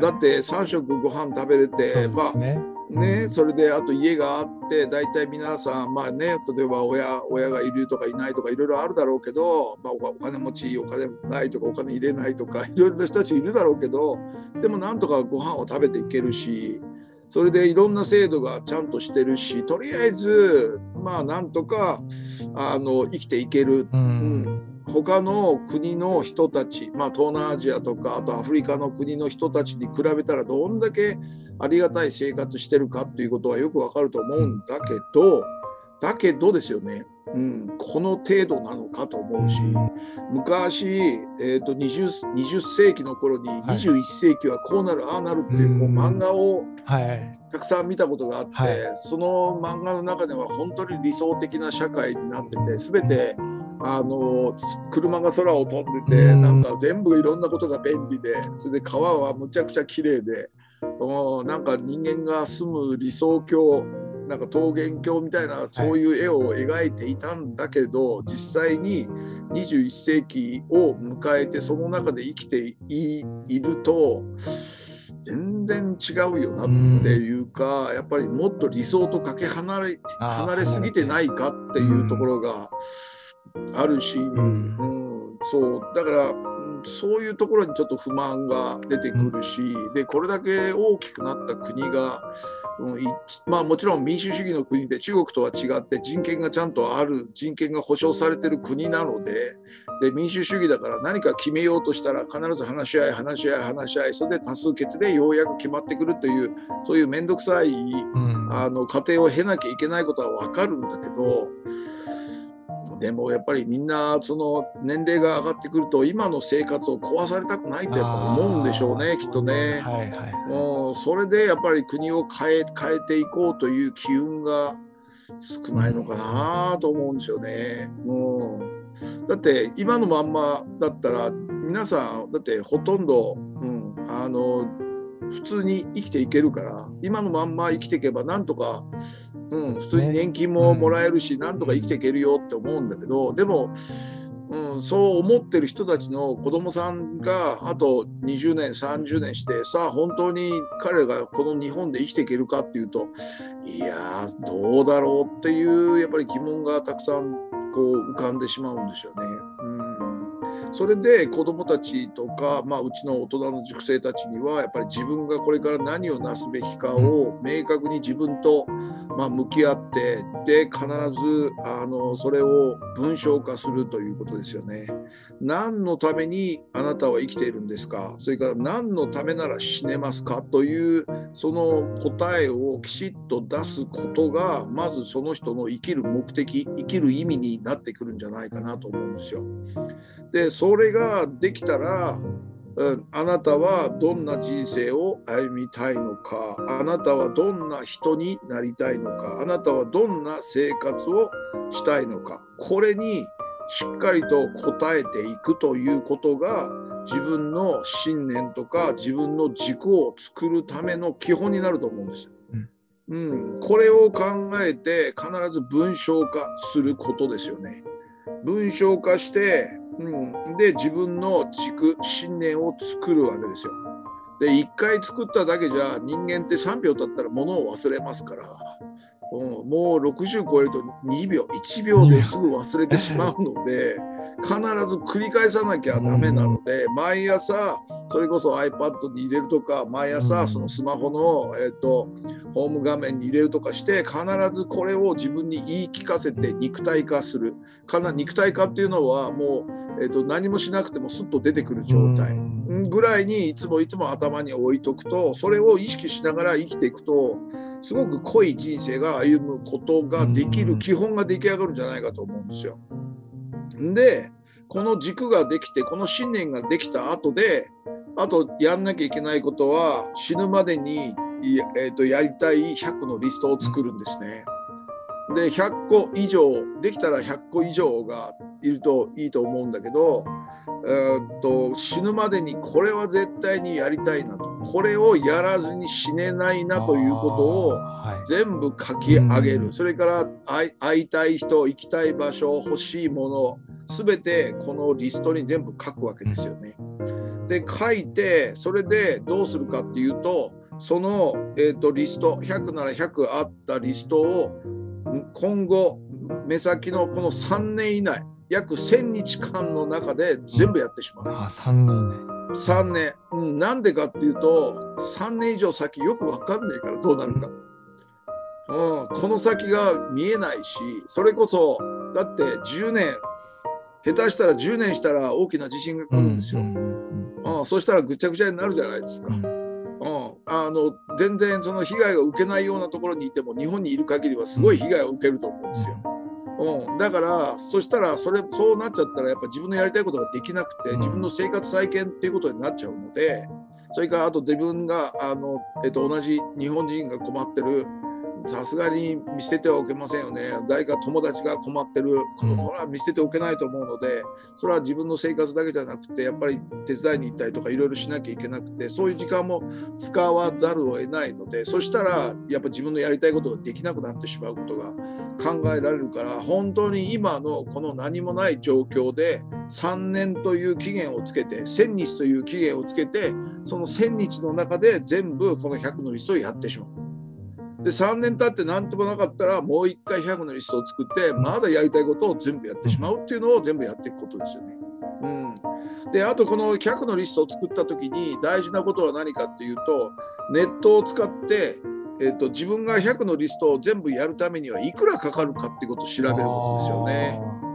だって3食ご飯食べれて、ね、まあね、それであと家があって大体皆さんまあね例えば親親がいるとかいないとかいろいろあるだろうけど、まあ、お金持ちお金ないとかお金入れないとかいろいろな人たちいるだろうけどでもなんとかご飯を食べていけるしそれでいろんな制度がちゃんとしてるしとりあえずまあなんとかあの生きていける。うん、うん。他の国の人たち、まあ、東南アジアとかあとアフリカの国の人たちに比べたらどんだけありがたい生活してるかっていうことはよくわかると思うんだけどだけどですよね、うん、この程度なのかと思うし昔、えーと、20, 20世紀の頃に21世紀はこうなる、はい、ああなるっていうもう漫画をたくさん見たことがあって、はい、その漫画の中では本当に理想的な社会になってて全て、あの車が空を飛んでて、なんか全部いろんなことが便利でそれで川はむちゃくちゃ綺麗でなんか人間が住む理想郷なんか桃源郷みたいなそういう絵を描いていたんだけど、実際に21世紀を迎えてその中で生きていると全然違うよなっていうか、やっぱりもっと理想とかけ離れ離れすぎてないかっていうところが。あるし、うん、うん、そう。だからそういうところにちょっと不満が出てくるし、うん、でこれだけ大きくなった国が、うん、まあもちろん民主主義の国で中国とは違って人権がちゃんとある人権が保障されてる国なのでで民主主義だから何か決めようとしたら必ず話し合い話し合い話し合いそれで多数決でようやく決まってくるというそういう面倒くさい、うん、あの過程を経なきゃいけないことは分かるんだけど。でもやっぱりみんなその年齢が上がってくると今の生活を壊されたくないってやっぱ思うんでしょうねきっとね、はいはい、もうそれでやっぱり国を変え変えていこうという機運が少ないのかなと思うんですよね。もうだって今のまんまだったら皆さんだってほとんど、うん、あの普通に生きていけるから今のまんま生きていけばなんとかうん、普通に年金ももらえるし、なんとか生きていけるよって思うんだけどでも、うん、そう思ってる人たちの子供さんがあと20年30年してさあ本当に彼らがこの日本で生きていけるかっていうといやーどうだろうっていうやっぱり疑問がたくさんこう浮かんでしまうんですよね。それで子どもたちとか、まあ、うちの大人の塾生たちにはやっぱり自分がこれから何をなすべきかを明確に自分と、まあ、向き合ってで必ずあのそれを文章化するということですよね。何のためにあなたは生きているんですか？それから何のためなら死ねますか？というその答えをきちっと出すことがまずその人の生きる目的生きる意味になってくるんじゃないかなと思うんですよ。でそれができたら、あなたはどんな人生を歩みたいのか？あなたはどんな人になりたいのか？あなたはどんな生活をしたいのか？これにしっかりと答えていくということが自分の信念とか自分の軸を作るための基本になると思うんですよ。うん、これを考えて必ず文章化することですよね。文章化してうん、で自分の軸信念を作るわけですよ。で1回作っただけじゃ人間って3秒経ったら物を忘れますから、うん、もう60超えると2秒1秒ですぐ忘れてしまうので。必ず繰り返さなきゃダメなので、毎朝それこそ iPad に入れるとか毎朝そのスマホの、えーと、ホーム画面に入れるとかして必ずこれを自分に言い聞かせて肉体化するかな肉体化っていうのはもう、えーと、何もしなくてもスッと出てくる状態ぐらいにいつもいつも頭に置いとくとそれを意識しながら生きていくとすごく濃い人生が歩むことができる基本が出来上がるんじゃないかと思うんですよ。でこの軸ができてこの信念ができた後であとやんなきゃいけないことは死ぬまでに、えー、とやりたい100のリストを作るんですね。で100個以上できたら100個以上がいるといいと思うんだけど、えー、と死ぬまでにこれは絶対にやりたいなと。これをやらずに死ねないなということを全部書き上げる、それから会いたい人行きたい場所欲しいもの全てこのリストに全部書くわけですよね。で書いてそれでどうするかっていうとその、えーと、リスト100なら100あったリストを今後目先のこの3年以内約1000日間の中で全部やってしまう。あ3年3年、うん、なんでかっていうと3年以上先よく分かんないからどうなるか。うん、この先が見えないしそれこそだって10年下手したら10年したら大きな地震が来るんですよ。うん、うん、そしたらぐちゃぐちゃになるじゃないですか。うん、あの全然その被害を受けないようなところにいても日本にいる限りはすごい被害を受けると思うんですよ。うん、だからそしたらそれそうなっちゃったらやっぱ自分のやりたいことができなくて自分の生活再建っていうことになっちゃうのでそれからあと自分があの、えっと、同じ日本人が困ってるさすがに見捨ててはおけませんよね。誰か友達が困ってる。これは見捨てておけないと思うのでそれは自分の生活だけじゃなくてやっぱり手伝いに行ったりとかいろいろしなきゃいけなくてそういう時間も使わざるを得ないのでそしたらやっぱ自分のやりたいことができなくなってしまうことが考えられるから本当に今のこの何もない状況で3年という期限をつけて1000日という期限をつけてその1000日の中で全部この100のリストをやってしまう。で3年経って何ともなかったらもう一回100のリストを作ってまだやりたいことを全部やってしまうっていうのを全部やっていくことですよね。うん、であとこの100のリストを作った時に大事なことは何かっていうとネットを使って、えーと、自分が100のリストを全部やるためにはいくらかかるかっていうことを調べることですよね。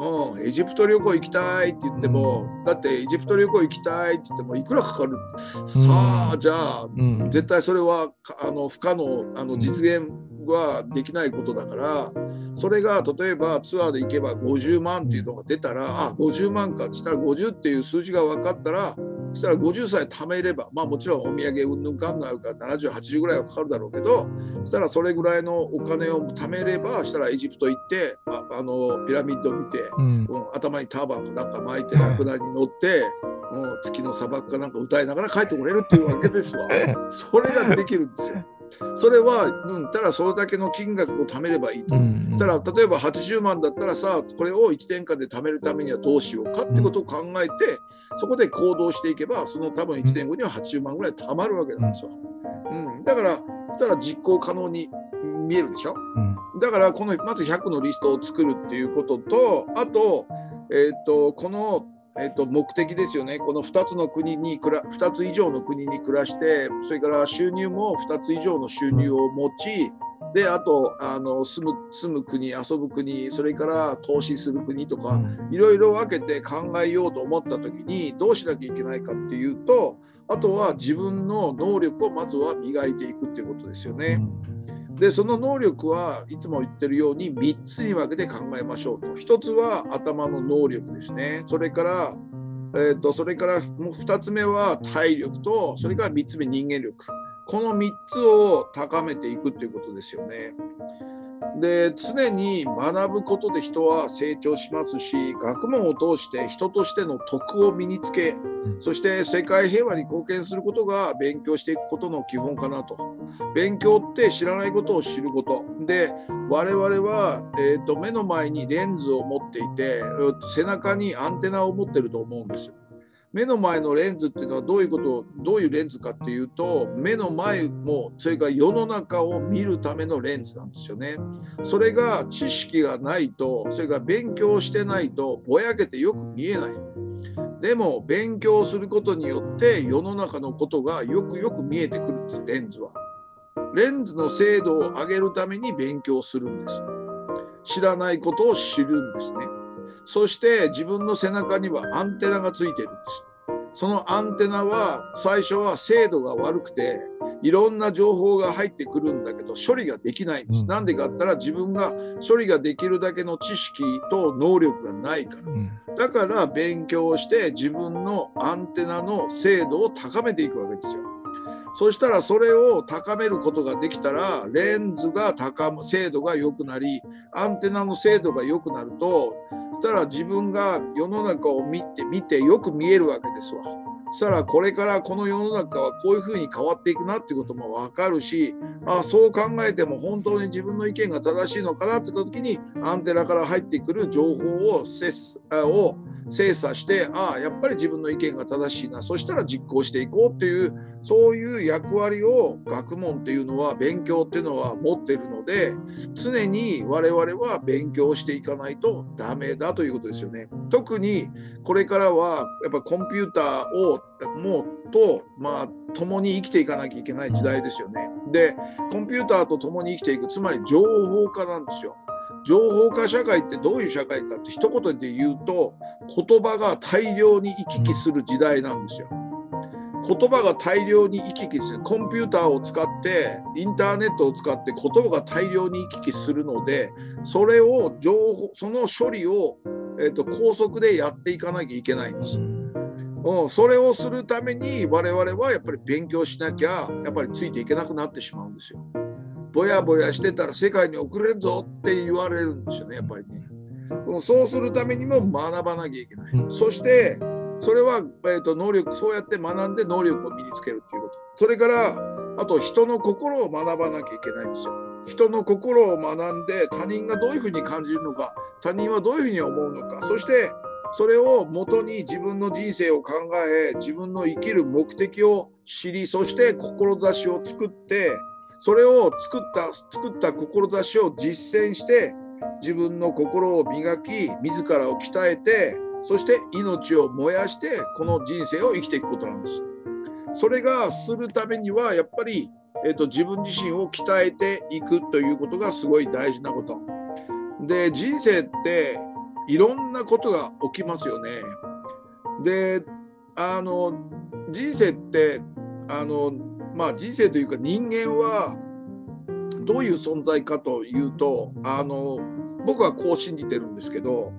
うん、エジプト旅行行きたいって言っても、うん、だってエジプト旅行行きたいって言ってもいくらかかる、うん、さあじゃあ、うん、絶対それはあの不可能あの実現はできないことだから、それが例えばツアーで行けば50万っていうのが出たらあ50万かって言ったら50っていう数字が分かったらそしたら50歳貯めれば、まあもちろんお土産うんぬんかんぬんあるから70、80ぐらいはかかるだろうけど、そしたらそれぐらいのお金を貯めれば、そしたらエジプト行って、ああのピラミッド見て、うん、うん、頭にターバンかなんか巻いて、ラクダに乗って、うん、月の砂漠かなんか歌いながら帰ってこれるっていうわけですわ。それができるんですよ。それは、うん、ただそれだけの金額を貯めればいいと。うんそしたら例えば80万だったらさこれを1年間で貯めるためにはどうしようかってことを考えて、そこで行動していけばその多分1年後には80万ぐらい貯まるわけなんですよ。うん、だからそしたら実行可能に見えるでしょ、うん、だからこのまず100のリストを作るっていうこととあと,、えーと、この、えーと、目的ですよね。この2つの国に2つ以上の国に暮らしてそれから収入も2つ以上の収入を持ちであとあの住む住む国遊ぶ国それから投資する国とかいろいろ分けて考えようと思った時にどうしなきゃいけないかっていうとあとは自分の能力をまずは磨いていくっていうことですよね。でその能力はいつも言ってるように3つに分けて考えましょうと。1つは頭の能力ですね。それからえーと、それからもう2つ目は体力とそれから3つ目人間力この3つを高めていくっていうことですよね。で常に学ぶことで人は成長しますし学問を通して人としての徳を身につけそして世界平和に貢献することが勉強していくことの基本かなと勉強って知らないことを知ることで我々は、えーと、と目の前にレンズを持っていて背中にアンテナを持ってると思うんですよ。目の前のレンズっていうのはどういうことどういうレンズかっていうと目の前もそれから世の中を見るためのレンズなんですよね。それが知識がないとそれから勉強してないとぼやけてよく見えない。でも勉強することによって世の中のことがよくよく見えてくるんですレンズは。レンズの精度を上げるために勉強するんです。知らないことを知るんですね。そして自分の背中にはアンテナがついてるんです。そのアンテナは最初は精度が悪くていろんな情報が入ってくるんだけど処理ができないんです。なんでかったら自分が処理ができるだけの知識と能力がないから。だから勉強して自分のアンテナの精度を高めていくわけですよ。そしたらそれを高めることができたらレンズが高む精度が良くなりアンテナの精度が良くなるとそしたら自分が世の中を見て見てよく見えるわけですわ。そしたらこれからこの世の中はこういうふうに変わっていくなっていうことも分かるしあそう考えても本当に自分の意見が正しいのかなって言った時にアンテナから入ってくる情報をを精査してああやっぱり自分の意見が正しいなそしたら実行していこうっていうそういう役割を学問っていうのは勉強っていうのは持っているので常に我々は勉強していかないとダメだということですよね。特にこれからはやっぱコンピューターをもうとまあ共に生きていかなきゃいけない時代ですよね。でコンピューターと共に生きていくつまり情報化なんですよ。情報化社会ってどういう社会かって一言で言うと言葉が大量に行き来する時代なんですよ。言葉が大量に行き来するコンピューターを使ってインターネットを使って言葉が大量に行き来するのでそれを情報その処理を、えーと、高速でやっていかなきゃいけないんです。うん、それをするために我々はやっぱり勉強しなきゃやっぱりついていけなくなってしまうんですよ。ぼやぼやしてたら世界に遅れんぞって言われるんですよねやっぱりね。そうするためにも学ばなきゃいけない。そしてそれは、えーと、能力そうやって学んで能力を身につけるっていうことそれからあと人の心を学ばなきゃいけないんですよ人の心を学んで他人がどういうふうに感じるのか他人はどういうふうに思うのかそしてそれをもとに自分の人生を考え自分の生きる目的を知りそして志を作ってそれを作った作った志を実践して自分の心を磨き自らを鍛えてそして命を燃やしてこの人生を生きていくことなんです。それがするためにはやっぱり、えーと、自分自身を鍛えていくということがすごい大事なこと。で人生っていろんなことが起きますよね。であの人生ってあのまあ人生というか人間はどういう存在かというとあの僕はこう信じてるんですけど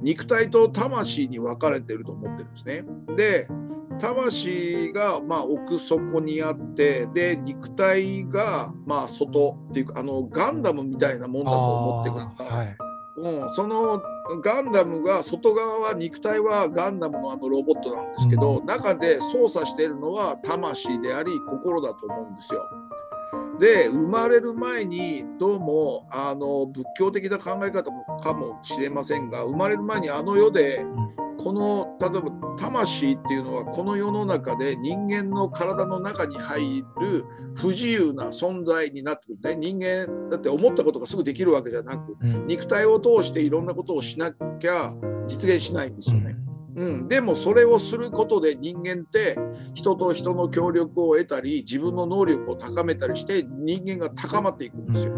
肉体と魂に分かれてると思ってるんですね。で魂がまあ奥底にあってで肉体がまあ外っていうかあのガンダムみたいなもんだと思ってください。はい、うん、そのガンダムが外側は肉体はガンダムのあのロボットなんですけど、うん、中で操作しているのは魂であり心だと思うんですよ。で生まれる前にどうもあの仏教的な考え方もかもしれませんが生まれる前にあの世でこの例えば魂っていうのはこの世の中で人間の体の中に入る不自由な存在になってくる。ね人間だって思ったことがすぐできるわけじゃなく肉体を通していろんなことをしなきゃ実現しないんですよね。うん、でもそれをすることで人間って人と人の協力を得たり自分の能力を高めたりして人間が高まっていくんですよ。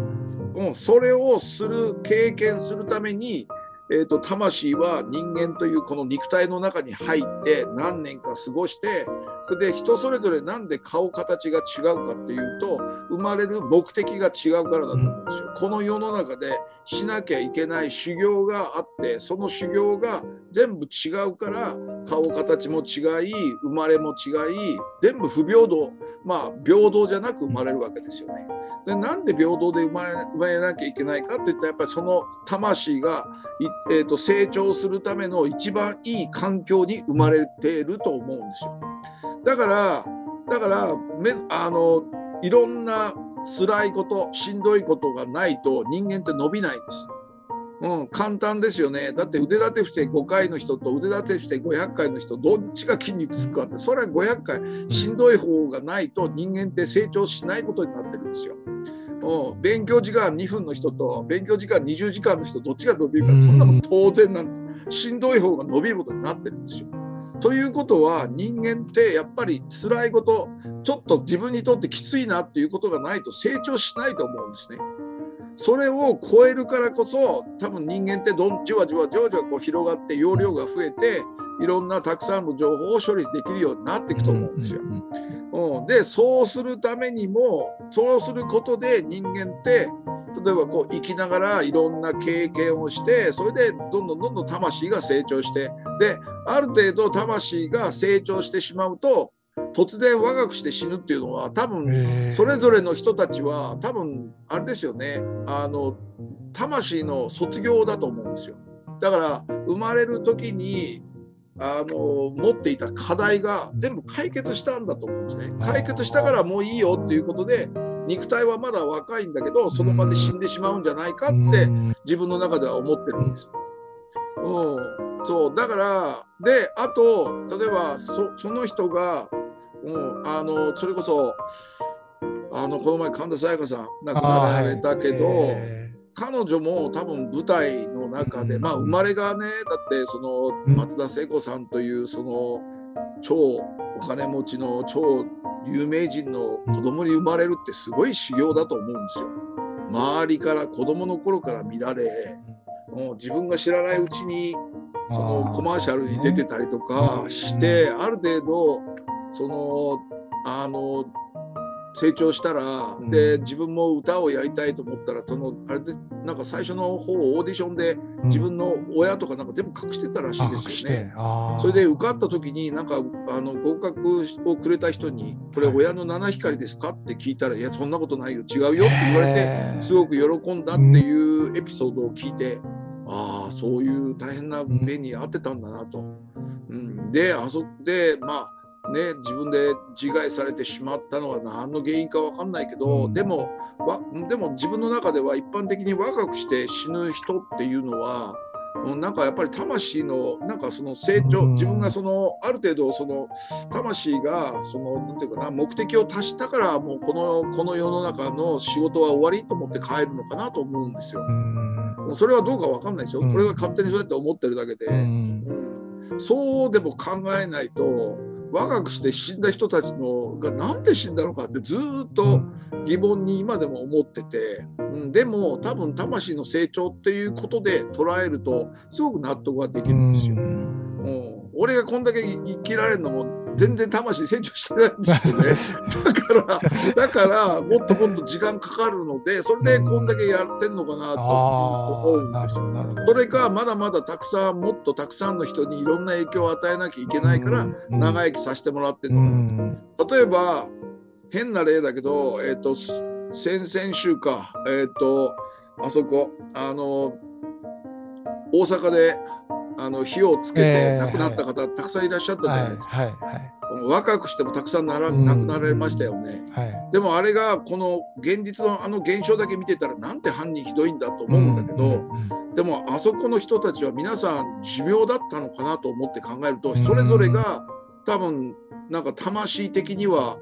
うん、それをする経験するためにえーと、魂は人間というこの肉体の中に入って何年か過ごしてそれで人それぞれ何で顔形が違うかっていうと生まれる目的が違うからだと思うんですよ。この世の中でしなきゃいけない修行があってその修行が全部違うから顔形も違い生まれも違い全部不平等まあ平等じゃなく生まれるわけですよね。でなんで平等で生まれ生まれなきゃいけないかっていったらやっぱりその魂が、えーと、成長するための一番いい環境に生まれていると思うんですよ。だからだからめあのいろんな辛いことしんどいことがないと人間って伸びないんです。うん、簡単ですよね。だって腕立て伏せ5回の人と腕立て伏せ500回の人どっちが筋肉つくかってそれは500回しんどい方がないと人間って成長しないことになってるんですよ。うん、勉強時間2分の人と勉強時間20時間の人どっちが伸びるかそんなも当然なんですしんどい方が伸びることになってるんですよ。ということは人間ってやっぱり辛いことちょっと自分にとってきついなっていうことがないと成長しないと思うんですね。それを超えるからこそ多分人間ってどんじわじわじわじわこう広がって容量が増えていろんなたくさんの情報を処理できるようになっていくと思うんですよ。うん、でそうするためにもそうすることで人間って例えばこう生きながらいろんな経験をしてそれでどんどんどんどん魂が成長してである程度魂が成長してしまうと突然若くして死ぬっていうのは多分それぞれの人たちは多分あれですよね。あの魂の卒業だと思うんですよ。だから生まれる時にあの持っていた課題が全部解決したんだと思うんですね。解決したからもういいよっていうことで肉体はまだ若いんだけどその場で死んでしまうんじゃないかって自分の中では思ってるんです。うん、そう。だからであと例えばその人が、うん、あのそれこそあのこの前神田沙也加さん亡くなられたけど。彼女も多分舞台の中で、まあ生まれがねだってその松田聖子さんというその超お金持ちの超有名人の子供に生まれるってすごい修行だと思うんですよ。周りから子供の頃から見られもう自分が知らないうちにそのコマーシャルに出てたりとかしてある程度そのあの成長したら、うん、で自分も歌をやりたいと思ったらそのあれでなんか最初の方オーディションで自分の親とかなんか全部隠してたらしいですよね。それで受かった時になんかあの合格をくれた人に「これ親の七光ですか?」って聞いたら「いやそんなことないよ。違うよ」って言われてすごく喜んだっていうエピソードを聞いて、ああそういう大変な目に遭ってたんだなと。うん、であそでまあね、自分で自害されてしまったのは何の原因か分かんないけど、うん、でもでも自分の中では一般的に若くして死ぬ人っていうのはなんかやっぱり魂のなんかその成長自分がそのある程度その魂がそのなんていうかな目的を達したからもうこのこの世の中の仕事は終わりと思って帰るのかなと思うんですよ。うん、それはどうか分かんないですよ。これが勝手にそうやって思ってるだけで、うん、そうでも考えないと。若くして死んだ人たちのが何で死んだのかってずっと疑問に今でも思ってて、うん、でも多分魂の成長っていうことで捉えるとすごく納得ができるんですよ。うん、俺がこんだけ生きられるのも全然魂成長してないんですよね。だから、だからもっともっと時間かかるので、それでこんだけやってんのかなと思うんですよ。それか、まだまだたくさん、もっとたくさんの人にいろんな影響を与えなきゃいけないから、長生きさせてもらってるのかな。例えば、変な例だけど、えっ、ー、と、先々週か、えっ、ー、と、あそこ、あの、大阪であの火をつけて亡くなった方、たくさんいらっしゃったじゃないですか。はい。はい。若くしてもたくさんなら亡くなられましたよね。はい。でもあれがこの現実のあの現象だけ見てたらなんて犯人ひどいんだと思うんだけど、うん。うん。でもあそこの人たちは皆さん持病だったのかなと思って考えるとそれぞれが多分なんか魂的には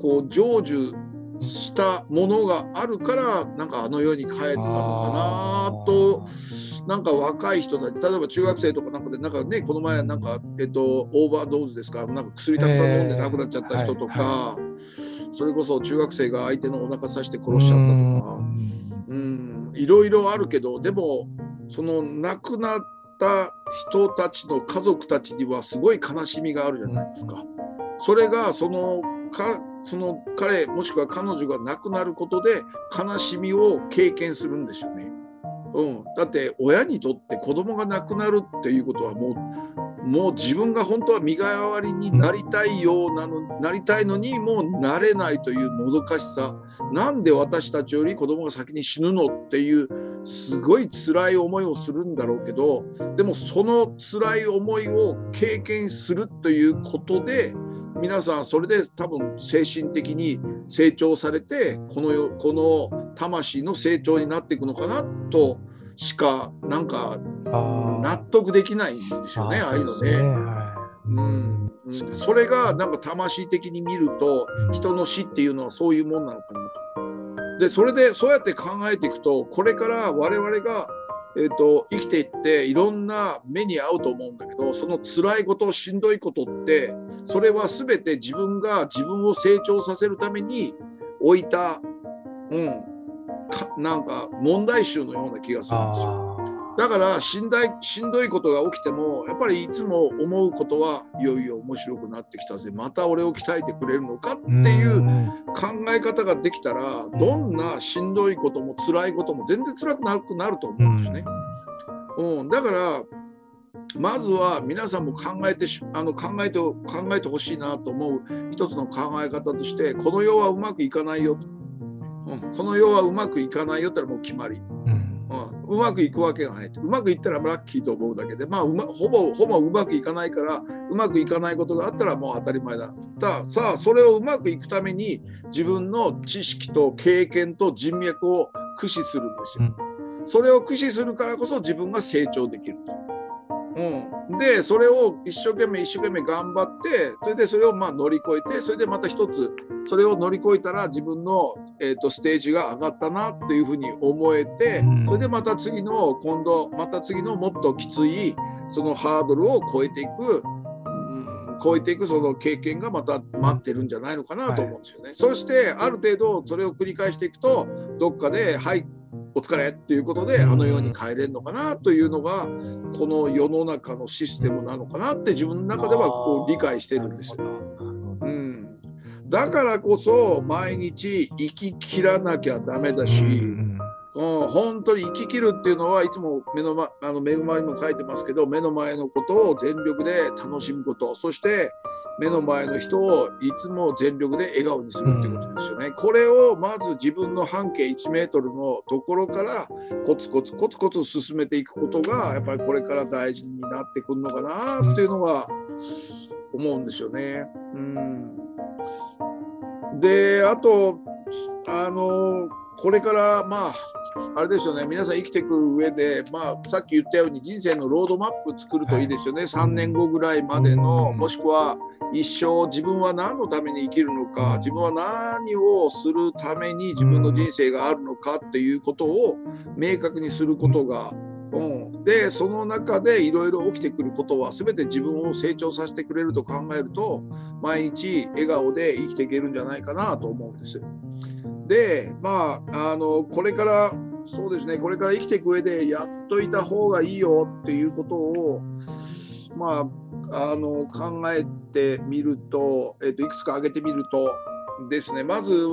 こう成就したものがあるからなんかあの世に帰ったのかなとなんか若い人たち例えば中学生とかなんかでなんかねこの前なんかえっとオーバードーズですか？なんか薬たくさん飲んで亡くなっちゃった人とか、えーはそれこそ中学生が相手のお腹刺して殺しちゃったとか。うんうんいろいろあるけどでもその亡くなった人たちの家族たちにはすごい悲しみがあるじゃないですか。それがそのかその彼もしくは彼女が亡くなることで悲しみを経験するんですよね。うん、だって親にとって子供が亡くなるっていうことはもうもう自分が本当は身代わりになりたいようなのなりたいのにもうなれないというもどかしさ。なんで私たちより子供が先に死ぬのっていうすごい辛い思いをするんだろうけどでもその辛い思いを経験するということで皆さんそれで多分精神的に成長されてこの世この魂の成長になっていくのかなとしかなんか納得できないんですよねああいうのね。はうん。うん、それがなんか魂的に見ると人の死っていうのはそういうもんなのかなと。でそれでそうやって考えていくとこれから我々が、えー、と生きていっていろんな目に遭うと思うんだけどその辛いことしんどいことってそれは全て自分が自分を成長させるために置いた、うん、かなんか問題集のような気がするんですよ。あだからしんだいしんどいことが起きてもやっぱりいつも思うことはいよいよ面白くなってきたぜ。また俺を鍛えてくれるのかってーいううん。考え方ができたらどんなしんどいことも辛いことも全然辛くなくなると思うんですね。うん、だからまずは皆さんも考えてしあの考えて考えてほしいなと思う一つの考え方としてこの世はうまくいかないよと、うん、この世はうまくいかないよってのはもう決まり。うん。うん、うまくいくわけがないと。うまくいったらラッキーと思うだけで、まあ、うまほぼほぼうまくいかないからうまくいかないことがあったらもう当たり前だ。ださあそれをうまくいくために自分の知識と経験と人脈を駆使するんですよ。それを駆使するからこそ自分が成長できると。うん、でそれを一生懸命一生懸命頑張ってそれでそれをまあ乗り越えてそれでまた一つそれを乗り越えたら自分の、えー、とステージが上がったなっていうふうに思えてうん。それでまた次の今度また次のもっときついそのハードルを超えていく、うん、超えていくその経験がまた待ってるんじゃないのかなと思うんですよね。そしてある程度それを繰り返していくとどっかで「はいお疲れ」っていうことであの世に帰れるのかなというのがこの世の中のシステムなのかなって自分の中ではこう理解してるんですよ。うん、だからこそ毎日生き切らなきゃダメだし、うんうん、本当に生き切るっていうのはいつも目の,、ま、あの目の前にも書いてますけど目の前のことを全力で楽しむこと。そして目の前の人をいつも全力で笑顔にするってことですよね。これをまず自分の半径1メートルのところからコツコツコツコツ進めていくことがやっぱりこれから大事になってくるのかなっていうのが思うんですよね。うん、であとあのこれからまああれですよね。皆さん生きていく上で、まあ、さっき言ったように人生のロードマップ作るといいですよね、3年後ぐらいまでの、うん。もしくは一生自分は何のために生きるのか自分は何をするために自分の人生があるのかっていうことを明確にすることが、うん、でその中でいろいろ起きてくることは全て自分を成長させてくれると考えると毎日笑顔で生きていけるんじゃないかなと思うんです。でまああのこれからそうですねこれから生きていく上でやっといた方がいいよっていうことをまああの考えてみると,、えっといくつか挙げてみるとですねまず、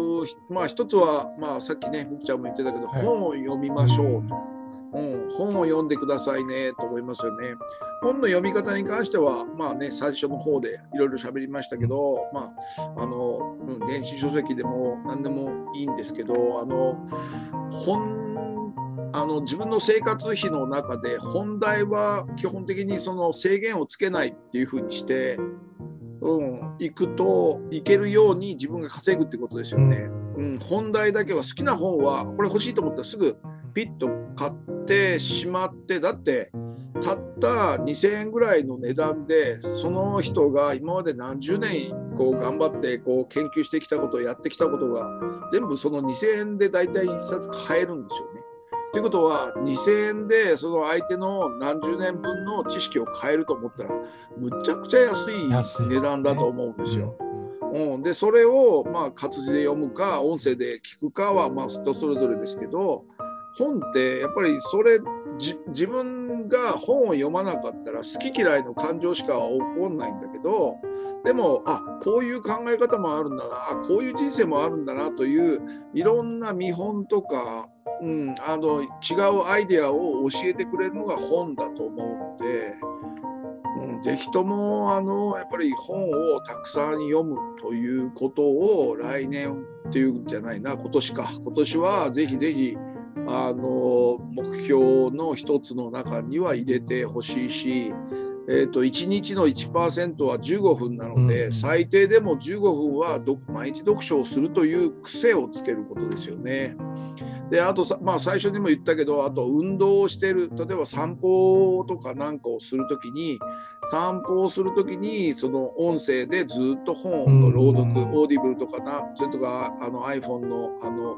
まあ、一つは、まあ、さっきね福ちゃんも言ってたけど、はい本を読みましょうと。うん、本を読んでくださいねと思いますよね。本の読み方に関しては、まあね、最初の方でいろいろ喋りましたけど、まあ、あの、うん電子書籍でも何でもいいんですけど、あの、本、あの、自分の生活費の中で本題は基本的にその制限をつけないっていうふうにして、うん、行くと行けるように自分が稼ぐってことですよね。うん、本題だけは好きな本はこれ欲しいと思ったらすぐピッと買ってしまってだってたった2,000円ぐらいの値段でその人が今まで何十年こう頑張ってこう研究してきたことをやってきたことが全部その2,000円で大体1冊買えるんですよね。ということは2,000円でその相手の何十年分の知識を買えると思ったらむちゃくちゃ安い値段だと思うんですよ。うん、でそれをまあ活字で読むか音声で聞くかはまあ人それぞれですけど本ってやっぱりそれ自分が本を読まなかったら好き嫌いの感情しか起こんないんだけどでもあこういう考え方もあるんだなあこういう人生もあるんだなといういろんな見本とか、うん、あの違うアイデアを教えてくれるのが本だと思うので、うん、ぜひともあのやっぱり本をたくさん読むということを来年っていうんじゃないな今年か。今年はぜひぜひあの目標の一つの中には入れてほしいし、えーと、1日の1%は15分なので、うん、最低でも15分は毎日読書をするという癖をつけることですよね。であとまあ、最初にも言ったけどあと運動をしてる例えば散歩とかなんかをする時に散歩をする時にその音声でずっと本の朗読、うん、オーディブルとかなそれとかあの iPhone のあの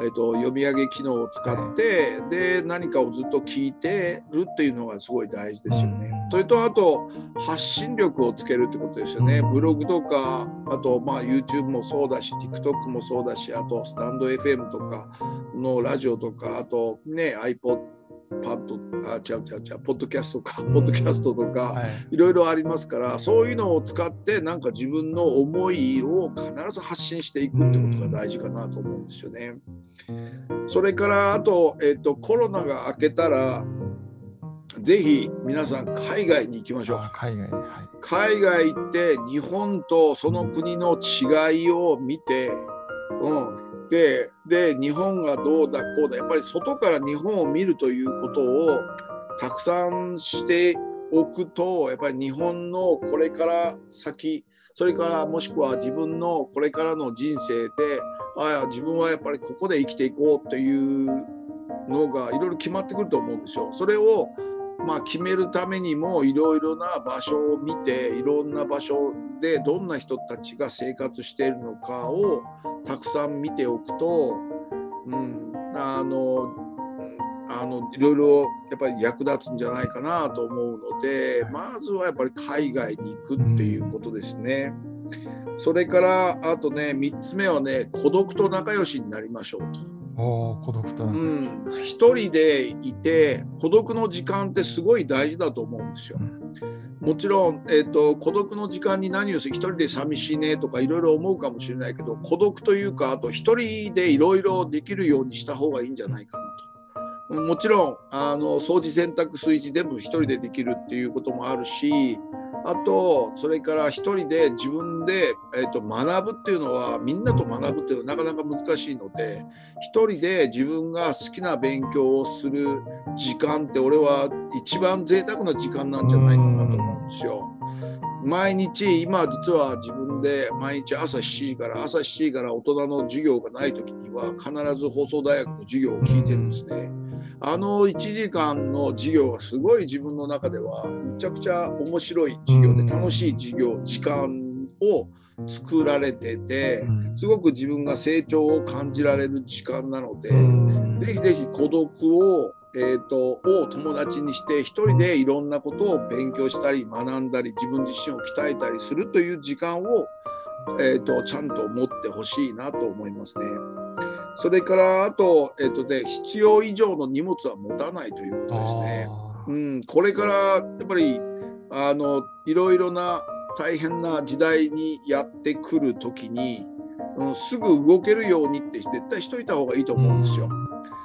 えーと、読み上げ機能を使って、で何かをずっと聞いてるっていうのがすごい大事ですよね。それとあと発信力をつけるってことですよね。ブログとかあとまあ YouTube もそうだし TikTok もそうだしあとスタンド FM とかのラジオとかあとね iPod パッドあ違う違う違うポッドキャストか、ポッドキャストとか、はい、いろいろありますからそういうのを使ってなんか自分の思いを必ず発信していくってことが大事かなと思うんですよね。それからあと,、えーと、コロナが明けたらぜひ皆さん海外に行きましょう。海外,、はい、海外行って日本とその国の違いを見て、うん、でで日本がどうだこうだやっぱり外から日本を見るということをたくさんしておくとやっぱり日本のこれから先それからもしくは自分のこれからの人生でああ自分はやっぱりここで生きていこうというのがいろいろ決まってくると思うんですよ。それをまあ、決めるためにもいろいろな場所を見ていろんな場所でどんな人たちが生活しているのかをたくさん見ておくと、うん、あのあのいろいろやっぱり役立つんじゃないかなと思うのでまずはやっぱり海外に行くっていうことですね。それからあとね3つ目はね孤独と仲良しになりましょうと。孤独と、うん、一人でいて孤独の時間ってすごい大事だと思うんですよ。もちろん、えーと、孤独の時間に何をする？一人で寂しいねとかいろいろ思うかもしれないけど孤独というかあと一人でいろいろできるようにした方がいいんじゃないかなと。もちろんあの掃除洗濯炊事全部一人でできるっていうこともあるしあとそれから一人で自分で、えーと、学ぶっていうのはみんなと学ぶっていうのはなかなか難しいので一人で自分が好きな勉強をする時間って俺は一番贅沢な時間なんじゃないかなと思うんですよ。毎日今実は自分で毎日朝7時から朝7時から大人の授業がない時には必ず放送大学の授業を聞いてるんですね。あの1時間の授業がすごい自分の中ではむちゃくちゃ面白い授業で楽しい授業時間を作られててすごく自分が成長を感じられる時間なのでぜひぜひ孤独をえーと、を友達にして一人でいろんなことを勉強したり学んだり自分自身を鍛えたりするという時間を、えーとちゃんと持ってほしいなと思いますね。それからあと,、えっとね、必要以上の荷物は持たないということですね。うん、これからやっぱりあのいろいろな大変な時代にやってくる時に、うん、すぐ動けるようにって絶対しといた方がいいと思うんですよ。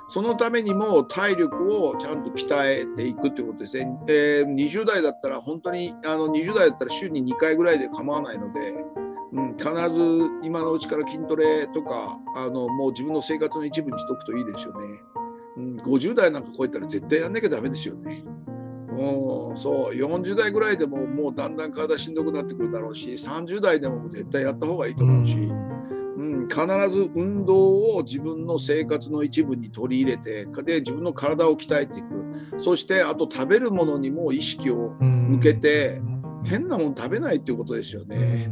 そのためにも体力をちゃんと鍛えていくってことですね。えー、20代だったら本当にあの20代だったら週に2回ぐらいで構わないので、うん、必ず今のうちから筋トレとかあのもう自分の生活の一部にしとくといいですよね。うん、50代なんか超えたら絶対やんなきゃダメですよね。うん、そう40代ぐらいでももうだんだん体しんどくなってくるだろうし30代でも絶対やった方がいいと思うし、うん、必ず運動を自分の生活の一部に取り入れてで自分の体を鍛えていくそしてあと食べるものにも意識を向けて変なもの食べないっていうことですよね。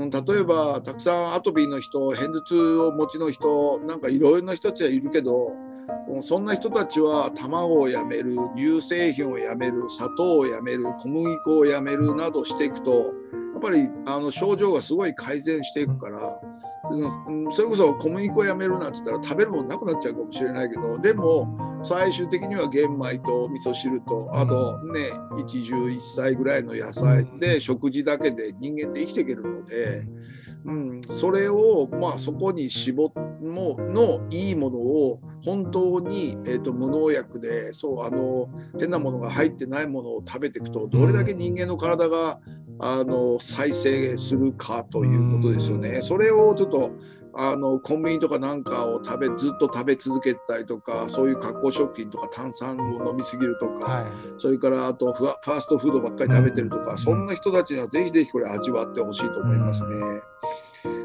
うん、例えばたくさんアトピーの人片頭痛をお持ちの人なんかいろいろな人たちはいるけどそんな人たちは卵をやめる乳製品をやめる砂糖をやめる小麦粉をやめるなどしていくとやっぱりあの症状がすごい改善していくからそれこそ小麦粉をやめるなんて言ったら食べるものなくなっちゃうかもしれないけどでも最終的には玄米と味噌汁とあとね一汁一菜ぐらいの野菜で食事だけで人間って生きていけるので。うん、それを、まあ、そこに絞ものいいものを本当に、えーと、無農薬でそうあの変なものが入ってないものを食べていくとどれだけ人間の体があの再生するかということですよね。それをちょっとあのコンビニとかなんかを食べずっと食べ続けたりとかそういう加工食品とか炭酸を飲みすぎるとか、はい、それからあとファーストフードばっかり食べてるとか、うん、そんな人たちにはぜひぜひこれ味わってほしいと思いますね。うん、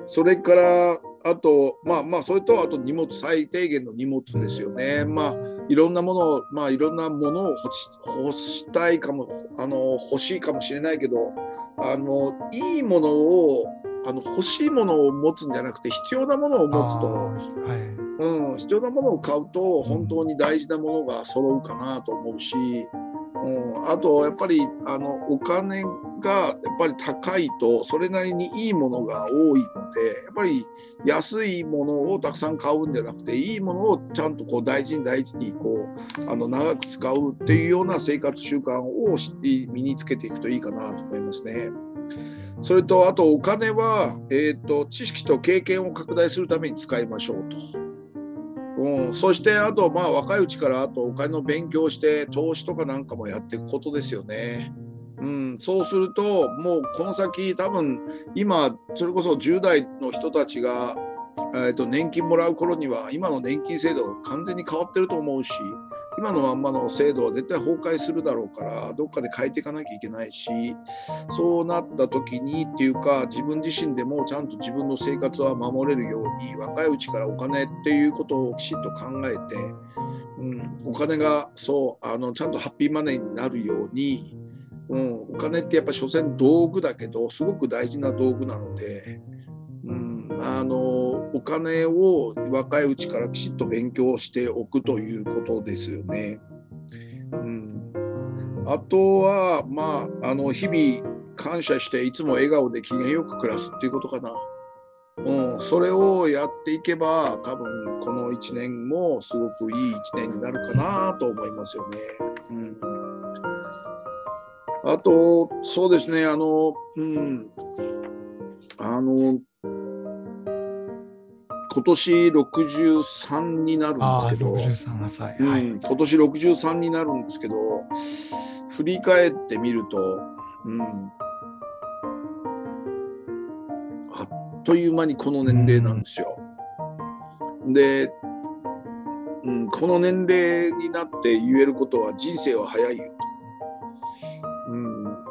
それからあとまあまあそれとあと荷物最低限の荷物ですよね。まあいろんなものをまあいろんなものを欲し欲したいかもあの欲しいかもしれないけどあのいいものをあの欲しいものを持つんじゃなくて必要なものを持つと、はい。うん、必要なものを買うと本当に大事なものが揃うかなと思うし、うん、あとやっぱりあのお金がやっぱり高いとそれなりにいいものが多いのでやっぱり安いものをたくさん買うんじゃなくていいものをちゃんとこう大事に大事にこうあの長く使うっていうような生活習慣を身につけていくといいかなと思いますね。それとあとお金は、えーと、知識と経験を拡大するために使いましょうと。うん、そしてあとまあ若いうちからあとお金の勉強して投資とかなんかもやっていくことですよね。うん、そうするともうこの先多分今それこそ10代の人たちが、えー、と年金もらう頃には今の年金制度完全に変わってると思うし。今のまんまの制度は絶対崩壊するだろうからどっかで変えていかなきゃいけないしそうなった時にっていうか自分自身でもちゃんと自分の生活は守れるように若いうちからお金っていうことをきちんと考えて、うん、お金がそうあのちゃんとハッピーマネーになるように、うん、お金ってやっぱ所詮道具だけどすごく大事な道具なので。あのお金を若いうちからきちっと勉強しておくということですよね。うん、あとはまああの日々感謝していつも笑顔で機嫌よく暮らすっていうことかな。うん、それをやっていけば多分この1年もすごくいい1年になるかなと思いますよね。うん、あとそうですねあのうんあの今年63になるんですけど、63歳、はい、うん、今年63になるんですけど振り返ってみると、うん、あっという間にこの年齢なんですよ。うん、で、うん、この年齢になって言えることは人生は早いよと。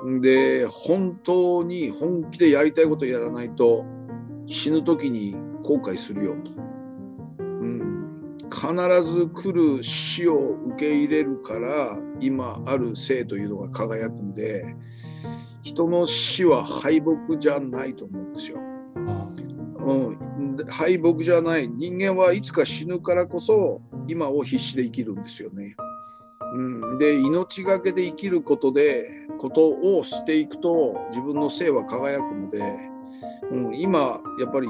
うん、で本当に本気でやりたいことやらないと死ぬ時に後悔するよと。うん、必ず来る死を受け入れるから今ある生というのが輝くんで人の死は敗北じゃないと思うんですよ。うん、敗北じゃない人間はいつか死ぬからこそ今を必死で生きるんですよね。うん、で命がけで生きることでことをしていくと自分の生は輝くので、うん、今やっぱり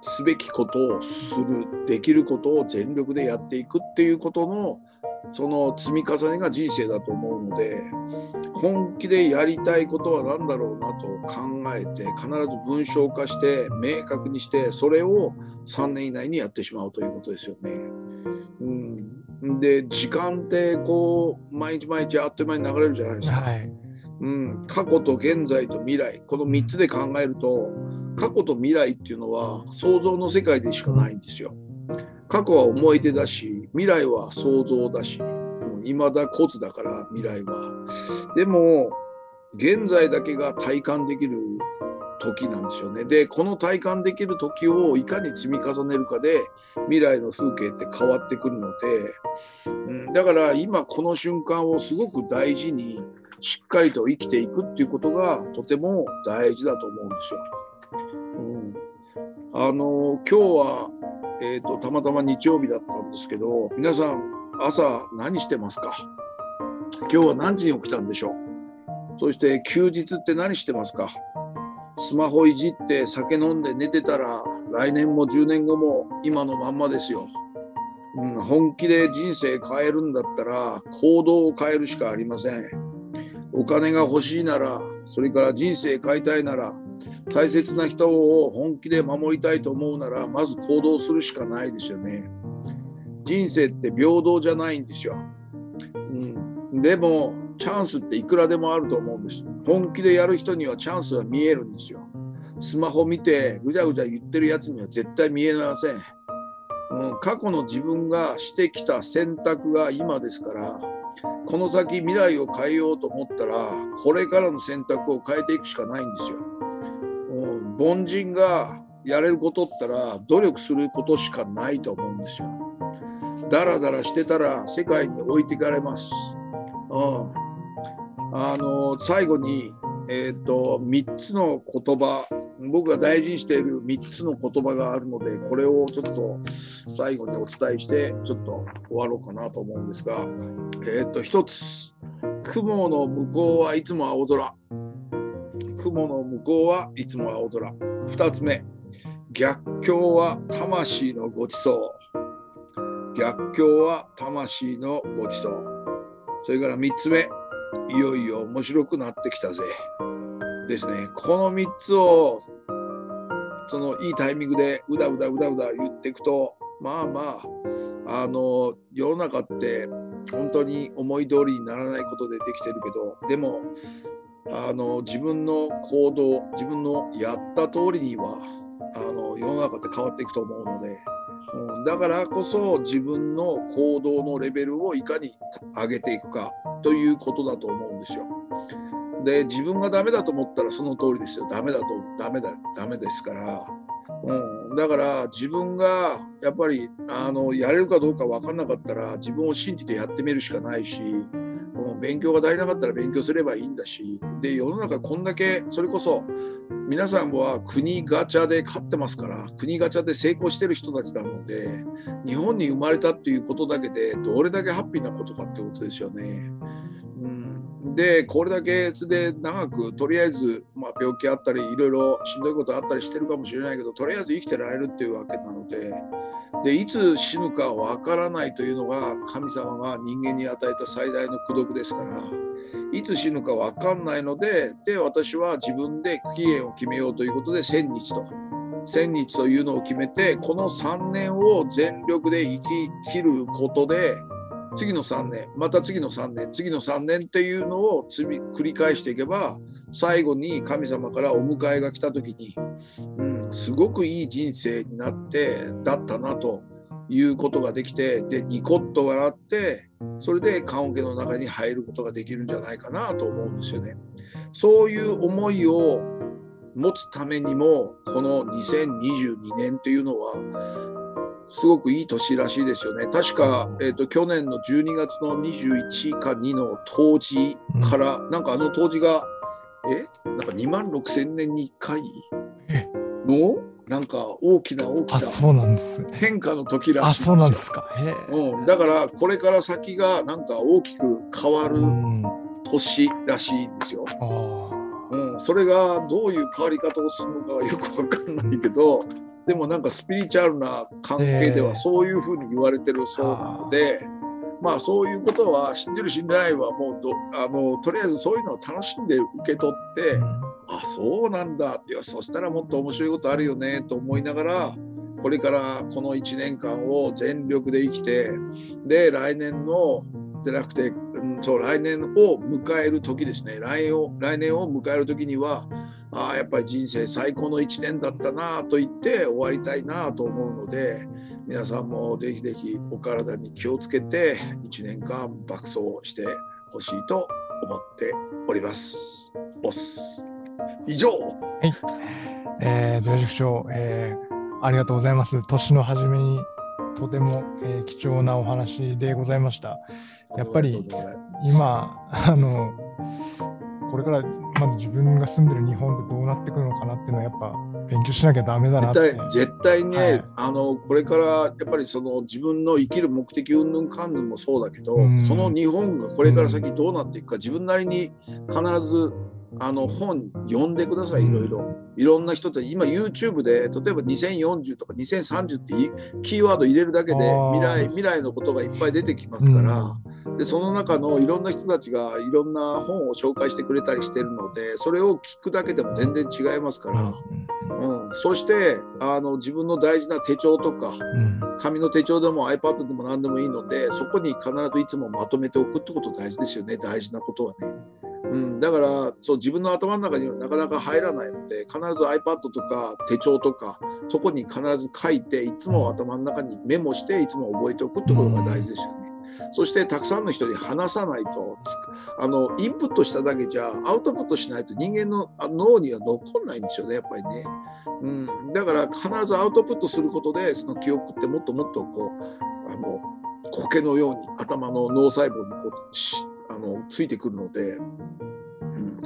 すべきことをするできることを全力でやっていくっていうことのその積み重ねが人生だと思うので本気でやりたいことは何だろうなと考えて必ず文章化して明確にしてそれを3年以内にやってしまうということですよね。うん、で時間ってこう毎日毎日あっという間に流れるじゃないですか。はい、うん、過去と現在と未来この3つで考えると過去と未来っていうのは想像の世界でしかないんですよ。過去は思い出だし未来は想像だし未だ骨だから未来は。でも現在だけが体感できる時なんですよね。でこの体感できる時をいかに積み重ねるかで未来の風景って変わってくるので、うん、だから今この瞬間をすごく大事にしっかりと生きていくっていうことがとても大事だと思うんですよ。うん、あの今日は、えーと、たまたま日曜日だったんですけど皆さん朝何してますか？今日は何時に起きたんでしょう？そして休日って何してますか？スマホいじって酒飲んで寝てたら来年も10年後も今のまんまですよ。うん、本気で人生変えるんだったら行動を変えるしかありません。お金が欲しいなら、それから人生変えたいなら、大切な人を本気で守りたいと思うなら、まず行動するしかないですよね。人生って平等じゃないんですよ。うん、でも、チャンスっていくらでもあると思うんです。本気でやる人にはチャンスは見えるんですよ。スマホ見てぐちゃぐちゃ言ってるやつには絶対見えません。うん、過去の自分がしてきた選択が今ですから、この先未来を変えようと思ったら、これからの選択を変えていくしかないんですよ。うん、凡人がやれることったら努力することしかないと思うんですよ。だらだらしてたら世界に置いていかれます。うんあの最後に、えーと、3つの言葉僕が大事にしている3つの言葉があるのでこれをちょっと最後にお伝えしてちょっと終わろうかなと思うんですが、えーと、1つ雲の向こうはいつも青空。雲の向こうはいつも青空。2つ目逆境は魂のごちそう逆境は魂のごちそうそれから3つ目いよいよ面白くなってきたぜ。ですね。この3つを、そのいいタイミングでうだうだうだうだ言っていくと、まあまあ、あの、世の中って本当に思い通りにならないことでできてるけど、でも、あの自分の行動自分のやった通りにはあの世の中って変わっていくと思うので、うん、だからこそ自分の行動のレベルをいかに上げていくかということだと思うんですよ。で自分がダメだと思ったらその通りですよ。ダメだとダメだダメですから、うん、だから自分がやっぱりあのやれるかどうか分かんなかったら自分を信じてやってみるしかないし、うん、勉強が足りなかったら勉強すればいいんだしで世の中こんだけそれこそ皆さんは国ガチャで勝ってますから国ガチャで成功してる人たちなので日本に生まれたっていうことだけでどれだけハッピーなことかってことですよね。うん、でこれだけで長くとりあえず、まあ、病気あったりいろいろしんどいことあったりしてるかもしれないけどとりあえず生きてられるっていうわけなのででいつ死ぬかわからないというのが神様が人間に与えた最大の功徳ですから。いつ死ぬか分かんないのでで私は自分で期限を決めようということで1000日と1000日というのを決めてこの3年を全力で生き切ることで次の3年また次の3年次の3年っていうのを繰り返していけば最後に神様からお迎えが来た時に、うん、すごくいい人生になってだったなということができてでニコッと笑ってそれで棺桶の中に入ることができるんじゃないかなと思うんですよね。そういう思いを持つためにもこの2022年というのはすごくいい年らしいですよね。確か、えーと、去年の12月の21か2の冬至から、うん、なんかあの冬至がえ？なんか2万6千年に1回？の？なんか大きな大きな変化の時らしいあそうなんですか、うん、だからこれから先がなんか大きく変わる年らしいんですよ。うん、それがどういう変わり方をするのかはよくわかんないけどでもなんかスピリチュアルな関係ではそういうふうに言われてるそうなので。まあそういうことは信じる信じないはもうどあのとりあえずそういうのを楽しんで受け取って、あそうなんだ。ってそしたらもっと面白いことあるよねと思いながらこれからこの1年間を全力で生きてで来年のじゃなくて、うん、そう来年を迎える時ですね。来年を来年を迎える時にはあやっぱり人生最高の1年だったなと言って終わりたいなと思うので皆さんもぜひぜひお体に気をつけて1年間爆走してほしいと思っております。ボス以上はい。えー、土屋塾長、えー、ありがとうございます。年の初めにとても、えー貴重なお話でございました。やっぱり今、あの、これからまず自分が住んでる日本ってどうなってくるのかなっていうのはやっぱ勉強しなきゃダメだな。絶対絶対ね、はいあのこれからやっぱりその自分の生きる目的云々かんぬんもそうだけど、うんその日本がこれから先どうなっていくか自分なりに必ずあの本読んでくださいいろいろ。いろんな人って今 YouTube で例えば2040とか2030っていキーワード入れるだけで未来未来のことがいっぱい出てきますから、でその中のいろんな人たちがいろんな本を紹介してくれたりしてるのでそれを聞くだけでも全然違いますから。うん、そしてあの自分の大事な手帳とかうん。紙の手帳でも iPad でも何でもいいのでそこに必ずいつもまとめておくってこと大事ですよね。大事なことはね。うん、だからそう自分の頭の中にはなかなか入らないので必ず iPad とか手帳とかそこに必ず書いていつも頭の中にメモしていつも覚えておくってことが大事ですよね。そしてたくさんの人に話さないとあのインプットしただけじゃアウトプットしないと人間の脳には残んないんですよねやっぱりね。うん、だから必ずアウトプットすることでその記憶ってもっともっとこうあの苔のように頭の脳細胞にこうしあのついてくるので、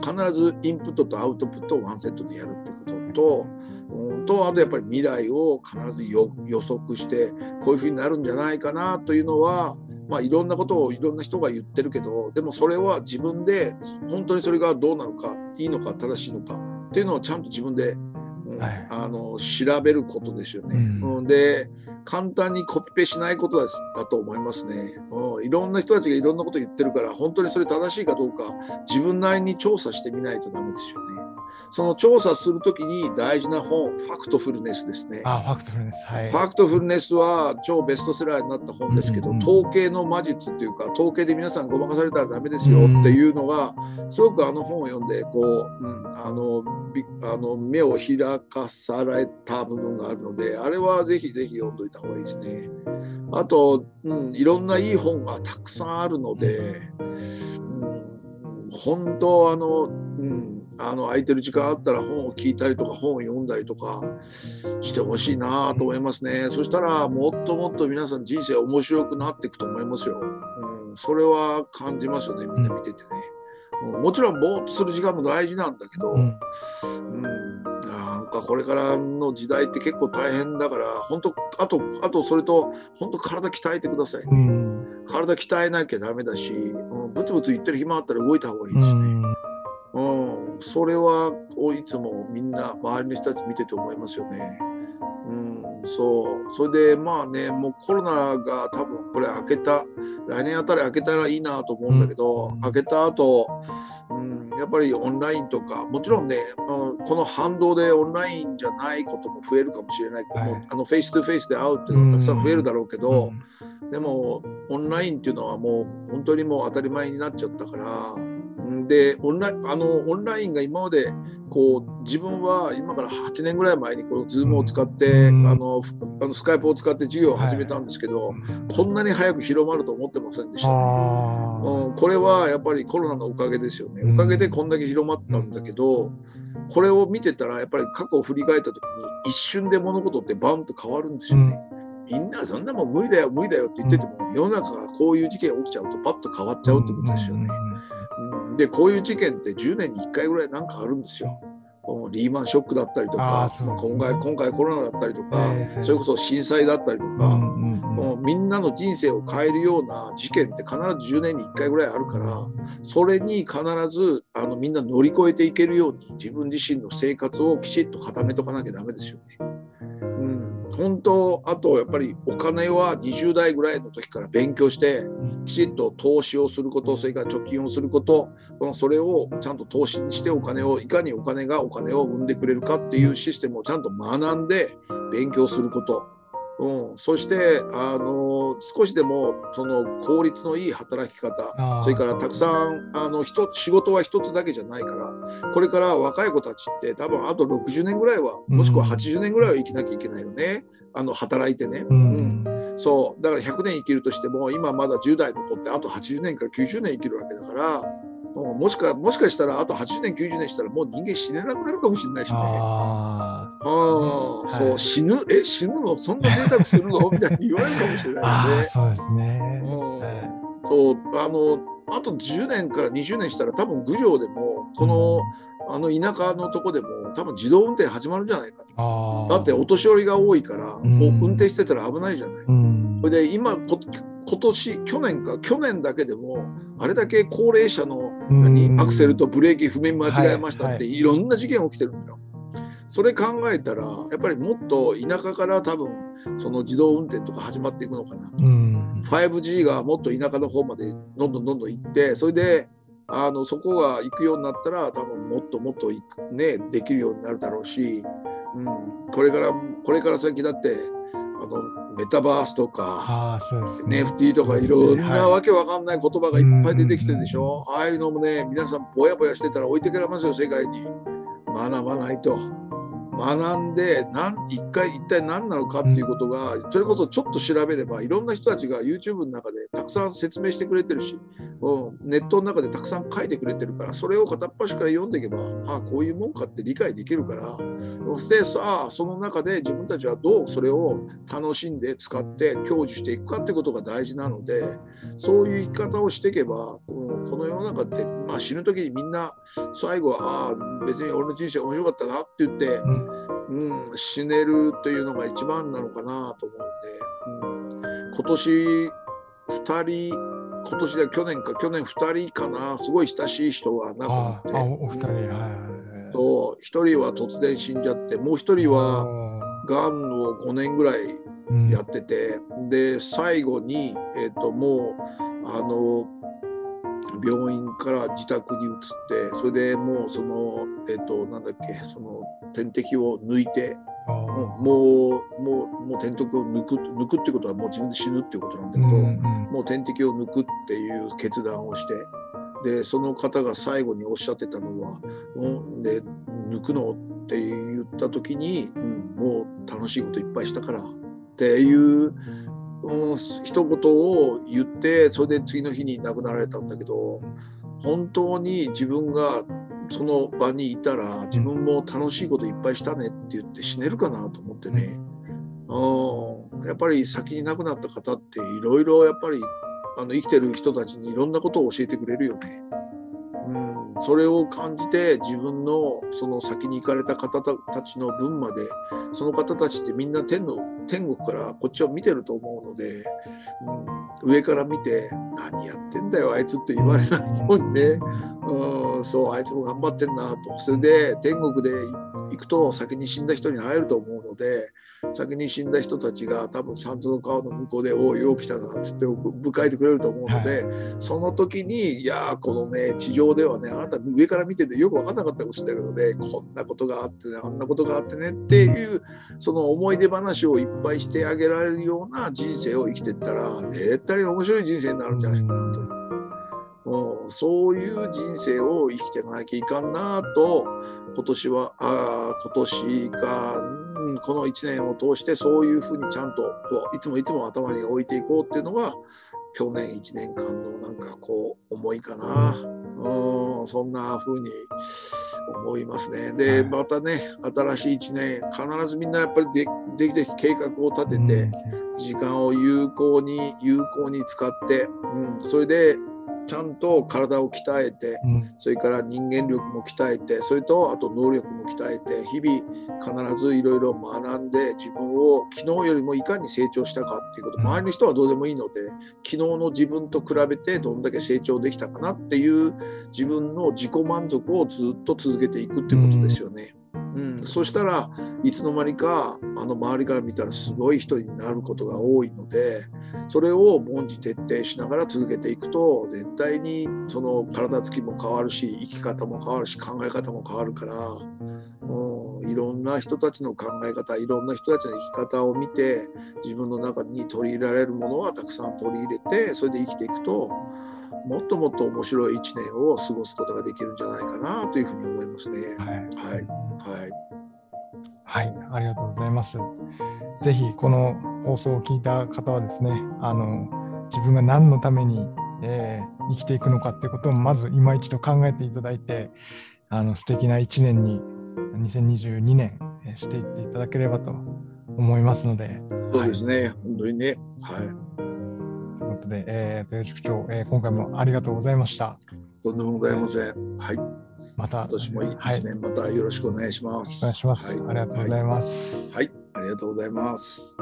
必ずインプットとアウトプットをワンセットでやるってことと。うん、とあとやっぱり未来を必ずよ予測してこういうふうになるんじゃないかなというのはまあ、いろんなことをいろんな人が言ってるけどでもそれは自分で本当にそれがどうなのかいいのか正しいのかっていうのをちゃんと自分で、うんはいあの調べることですよね。うんうんで簡単にコピペしないことだと思いますね、うん。いろんな人たちがいろんなこと言ってるから本当にそれ正しいかどうか自分なりに調査してみないとダメですよね。その調査するときに大事な本ファクトフルネスですね。あ、ファクトフルネス。はい。ファクトフルネスは超ベストセラーになった本ですけど、うんうん統計の魔術っていうか統計で皆さんごまかされたらダメですよっていうのがすごくあの本を読んでこう、うん、あのびあの目を開かされた部分があるのであれはぜひぜひ読んどいた方がいいですね。あと、うん、いろんないい本がたくさんあるので、うん、本当あの、うん、あの空いてる時間あったら本を聞いたりとか本を読んだりとかしてほしいなと思いますね。そしたらもっともっと皆さん人生面白くなっていくと思いますよ。うん、それは感じますよねみんな見ててね。うん、もちろんぼーっとする時間も大事なんだけど、うんうん、なんかこれからの時代って結構大変だから本当あとあとそれと本当体鍛えてくださいね。うん。体鍛えなきゃダメだし、うん、ブツブツ言ってる暇あったら動いた方がいいうしね。ん。うん、それはこういつもみんな周りの人たち見てて思いますよね。うん、そう。それでまあね、もうコロナが多分これ明けた、来年あたり明けたらいいなと思うんだけど、うん明けた後、うん、やっぱりオンラインとか、もちろんね、うんこの反動でオンラインじゃないことも増えるかもしれないけど、はいあのフェイストゥフェイスで会うっていうのはたくさん増えるだろうけど、うんでもオンラインっていうのはもう本当にもう当たり前になっちゃったからんでオンラインあのオンラインが今までこう自分は今から8年ぐらい前にこの Zoom を使って、うんあのふあのスカイプを使って授業を始めたんですけど、こんなに早く広まると思ってませんでしたね。あうん、これはやっぱりコロナのおかげですよね。おかげでこんだけ広まったんだけど、これを見てたらやっぱり過去を振り返った時に一瞬で物事ってバンと変わるんですよね。みんなそんなもん無理だよ無理だよって言ってても、世の中がこういう事件起きちゃうとパッと変わっちゃうってことですよね。うん、でこういう事件って10年に1回ぐらいなんかあるんですよ。うんリーマンショックだったりとか、あーそうまあ、今回今回コロナだったりとか、ええそれこそ震災だったりとか、うんうんうん。もうみんなの人生を変えるような事件って必ず10年に1回ぐらいあるからそれに必ずあのみんな乗り越えていけるように自分自身の生活をきちっと固めとかなきゃダメですよね。うん、本当あとやっぱりお金は20代ぐらいの時から勉強してきちっと投資をすることそれから貯金をすることうんそれをちゃんと投資にしてお金をいかにお金がお金を生んでくれるかっていうシステムをちゃんと学んで勉強すること。うん、そしてあの少しでもその効率のいい働き方それからたくさんあの人仕事は一つだけじゃないからこれから若い子たちって多分あと60年ぐらいはもしくは80年ぐらいは生きなきゃいけないよね、あの働いてね、うん。そう。だから100年生きるとしても今まだ10代残ってあと80年から90年生きるわけだからももしかもしかしたらあと80年90年したらもう人間死ねなくなるかもしれないしね。あうん、はい。そう死ぬ？え死ぬの？そんな贅沢するの？みたいに言われるかもしれーないよね。そうですね。うん。はい。そうあのあと10年から20年したら多分郡上でもこの、あの田舎のとこでも多分自動運転始まるんじゃないかだってお年寄りが多いから、ん。もう運転してたら危ないじゃない。うん。それで今こ今年去年か去年だけでもあれだけ高齢者の何？うん。アクセルとブレーキ踏み間違えましたはいってい。ろんな事件起きてるのよ。それ考えたらやっぱりもっと田舎から多分その自動運転とか始まっていくのかな。うん、5G がもっと田舎の方までどんどんどんどん行ってそれであのそこが行くようになったら多分もっともっとね、できるようになるだろうし、うん、これからこれから先だってあのメタバースとかね。NFT とかいろんなはいわけわかんない言葉がいっぱい出てきてるでしょ、ああいうのもね皆さんぼやぼやしてたら置いてけられますよ世界に。学ばないと学んでなん一回一体何なのかっていうことがそれこそちょっと調べればいろんな人たちが YouTube の中でたくさん説明してくれてるし、う、ネットの中でたくさん書いてくれてるからそれを片っ端から読んでいけばああこういうもんかって理解できるからそしてさあその中で自分たちはどうそれを楽しんで使って享受していくかってことが大事なのでそういう生き方をしていけばこのこの世の中って、まあ、死ぬ時にみんな最後はああ別に俺の人生面白かったなって言って、うん。うん、死ねるというのが一番なのかなと思うんで、うん、今年2人今年で去年か去年2人かな。すごい親しい人が亡くなあっておお二人はい。と1人は突然死んじゃってもう1人はがんを5年ぐらいうん。やってて、で最後に、えっともうあの病院から自宅に移ってそれでもうそのえっとなんだっけその点滴を抜いてもうもうもう点滴を抜く抜くってことはもう自分で死ぬっていうことなんだけど、うんうんもう点滴を抜くっていう決断をしてでその方が最後におっしゃってたのは「うん、で抜くの?」って言った時に、うん「もう楽しいこといっぱいしたから」っていう、うん、一言を言ってそれで次の日に亡くなられたんだけど本当に自分がその場にいたら自分も楽しいこといっぱいしたねって言って死ねるかなと思ってね。うん、やっぱり先に亡くなった方っていろいろやっぱりあの生きてる人たちにいろんなことを教えてくれるよね。それを感じて自分のその先に行かれた方たちの分までその方たちってみんな天の天国からこっちを見てると思うので、うん、上から見て「何やってんだよあいつ」って言われないようにね、うん、そうあいつも頑張ってんなと。それで天国で行くと先に死んだ人に会えると思うので先に死んだ人たちが多分三途の川の向こうで「おいよう来たな」っつって迎えてくれると思うので、その時にいやーこのね地上ではねあなた上から見ててよく分かんなかったかもしれないけどねこんなことがあってねあんなことがあってねっていうその思い出話をいっぱいしてあげられるような人生を生きてったら絶対に面白い人生になるんじゃないかなと。うん、そういう人生を生きていかなきゃいかんなと今年はあー今年か、うんこの1年を通してそういうふうにちゃんとこういつもいつも頭に置いていこうっていうのが去年1年間のなんかこう思いかな、うん、そんなふうに思いますね。でまたね新しい1年必ずみんなやっぱりでできて計画を立てて、時間を有効に有効に使って、うん、それでちゃんと体を鍛えてうん。それから人間力も鍛えてそれとあと能力も鍛えて日々必ずいろいろ学んで自分を昨日よりもいかに成長したかっていうこと。うん。周りの人はどうでもいいので昨日の自分と比べてどんだけ成長できたかなっていう自分の自己満足をずっと続けていくっていうことですよね。うん、そしたらいつの間にかあの周りから見たらすごい人になることが多いのでそれを凡事徹底しながら続けていくと絶対にその体つきも変わるし生き方も変わるし考え方も変わるから、うん、いろんな人たちの考え方いろんな人たちの生き方を見て自分の中に取り入れられるものはたくさん取り入れてそれで生きていくともっともっと面白い1年を過ごすことができるんじゃないかなというふうに思いますね。はい。はいはいはい、ありがとうございます。ぜひこの放送を聞いた方はですね、あの自分が何のために、えー、生きていくのかっていうことをまず今一度考えていただいて、あの素敵な1年に2022年していっていただければと思いますので。そうですね、はい、本当にね。はい。ということで、えー、豊塾長、えー、今回もありがとうございました。とんでもございません。はい。また。今年もいい1年、またよろしくお願いします。お願いします。はい、ありがとうございます。はい、はい、ありがとうございます。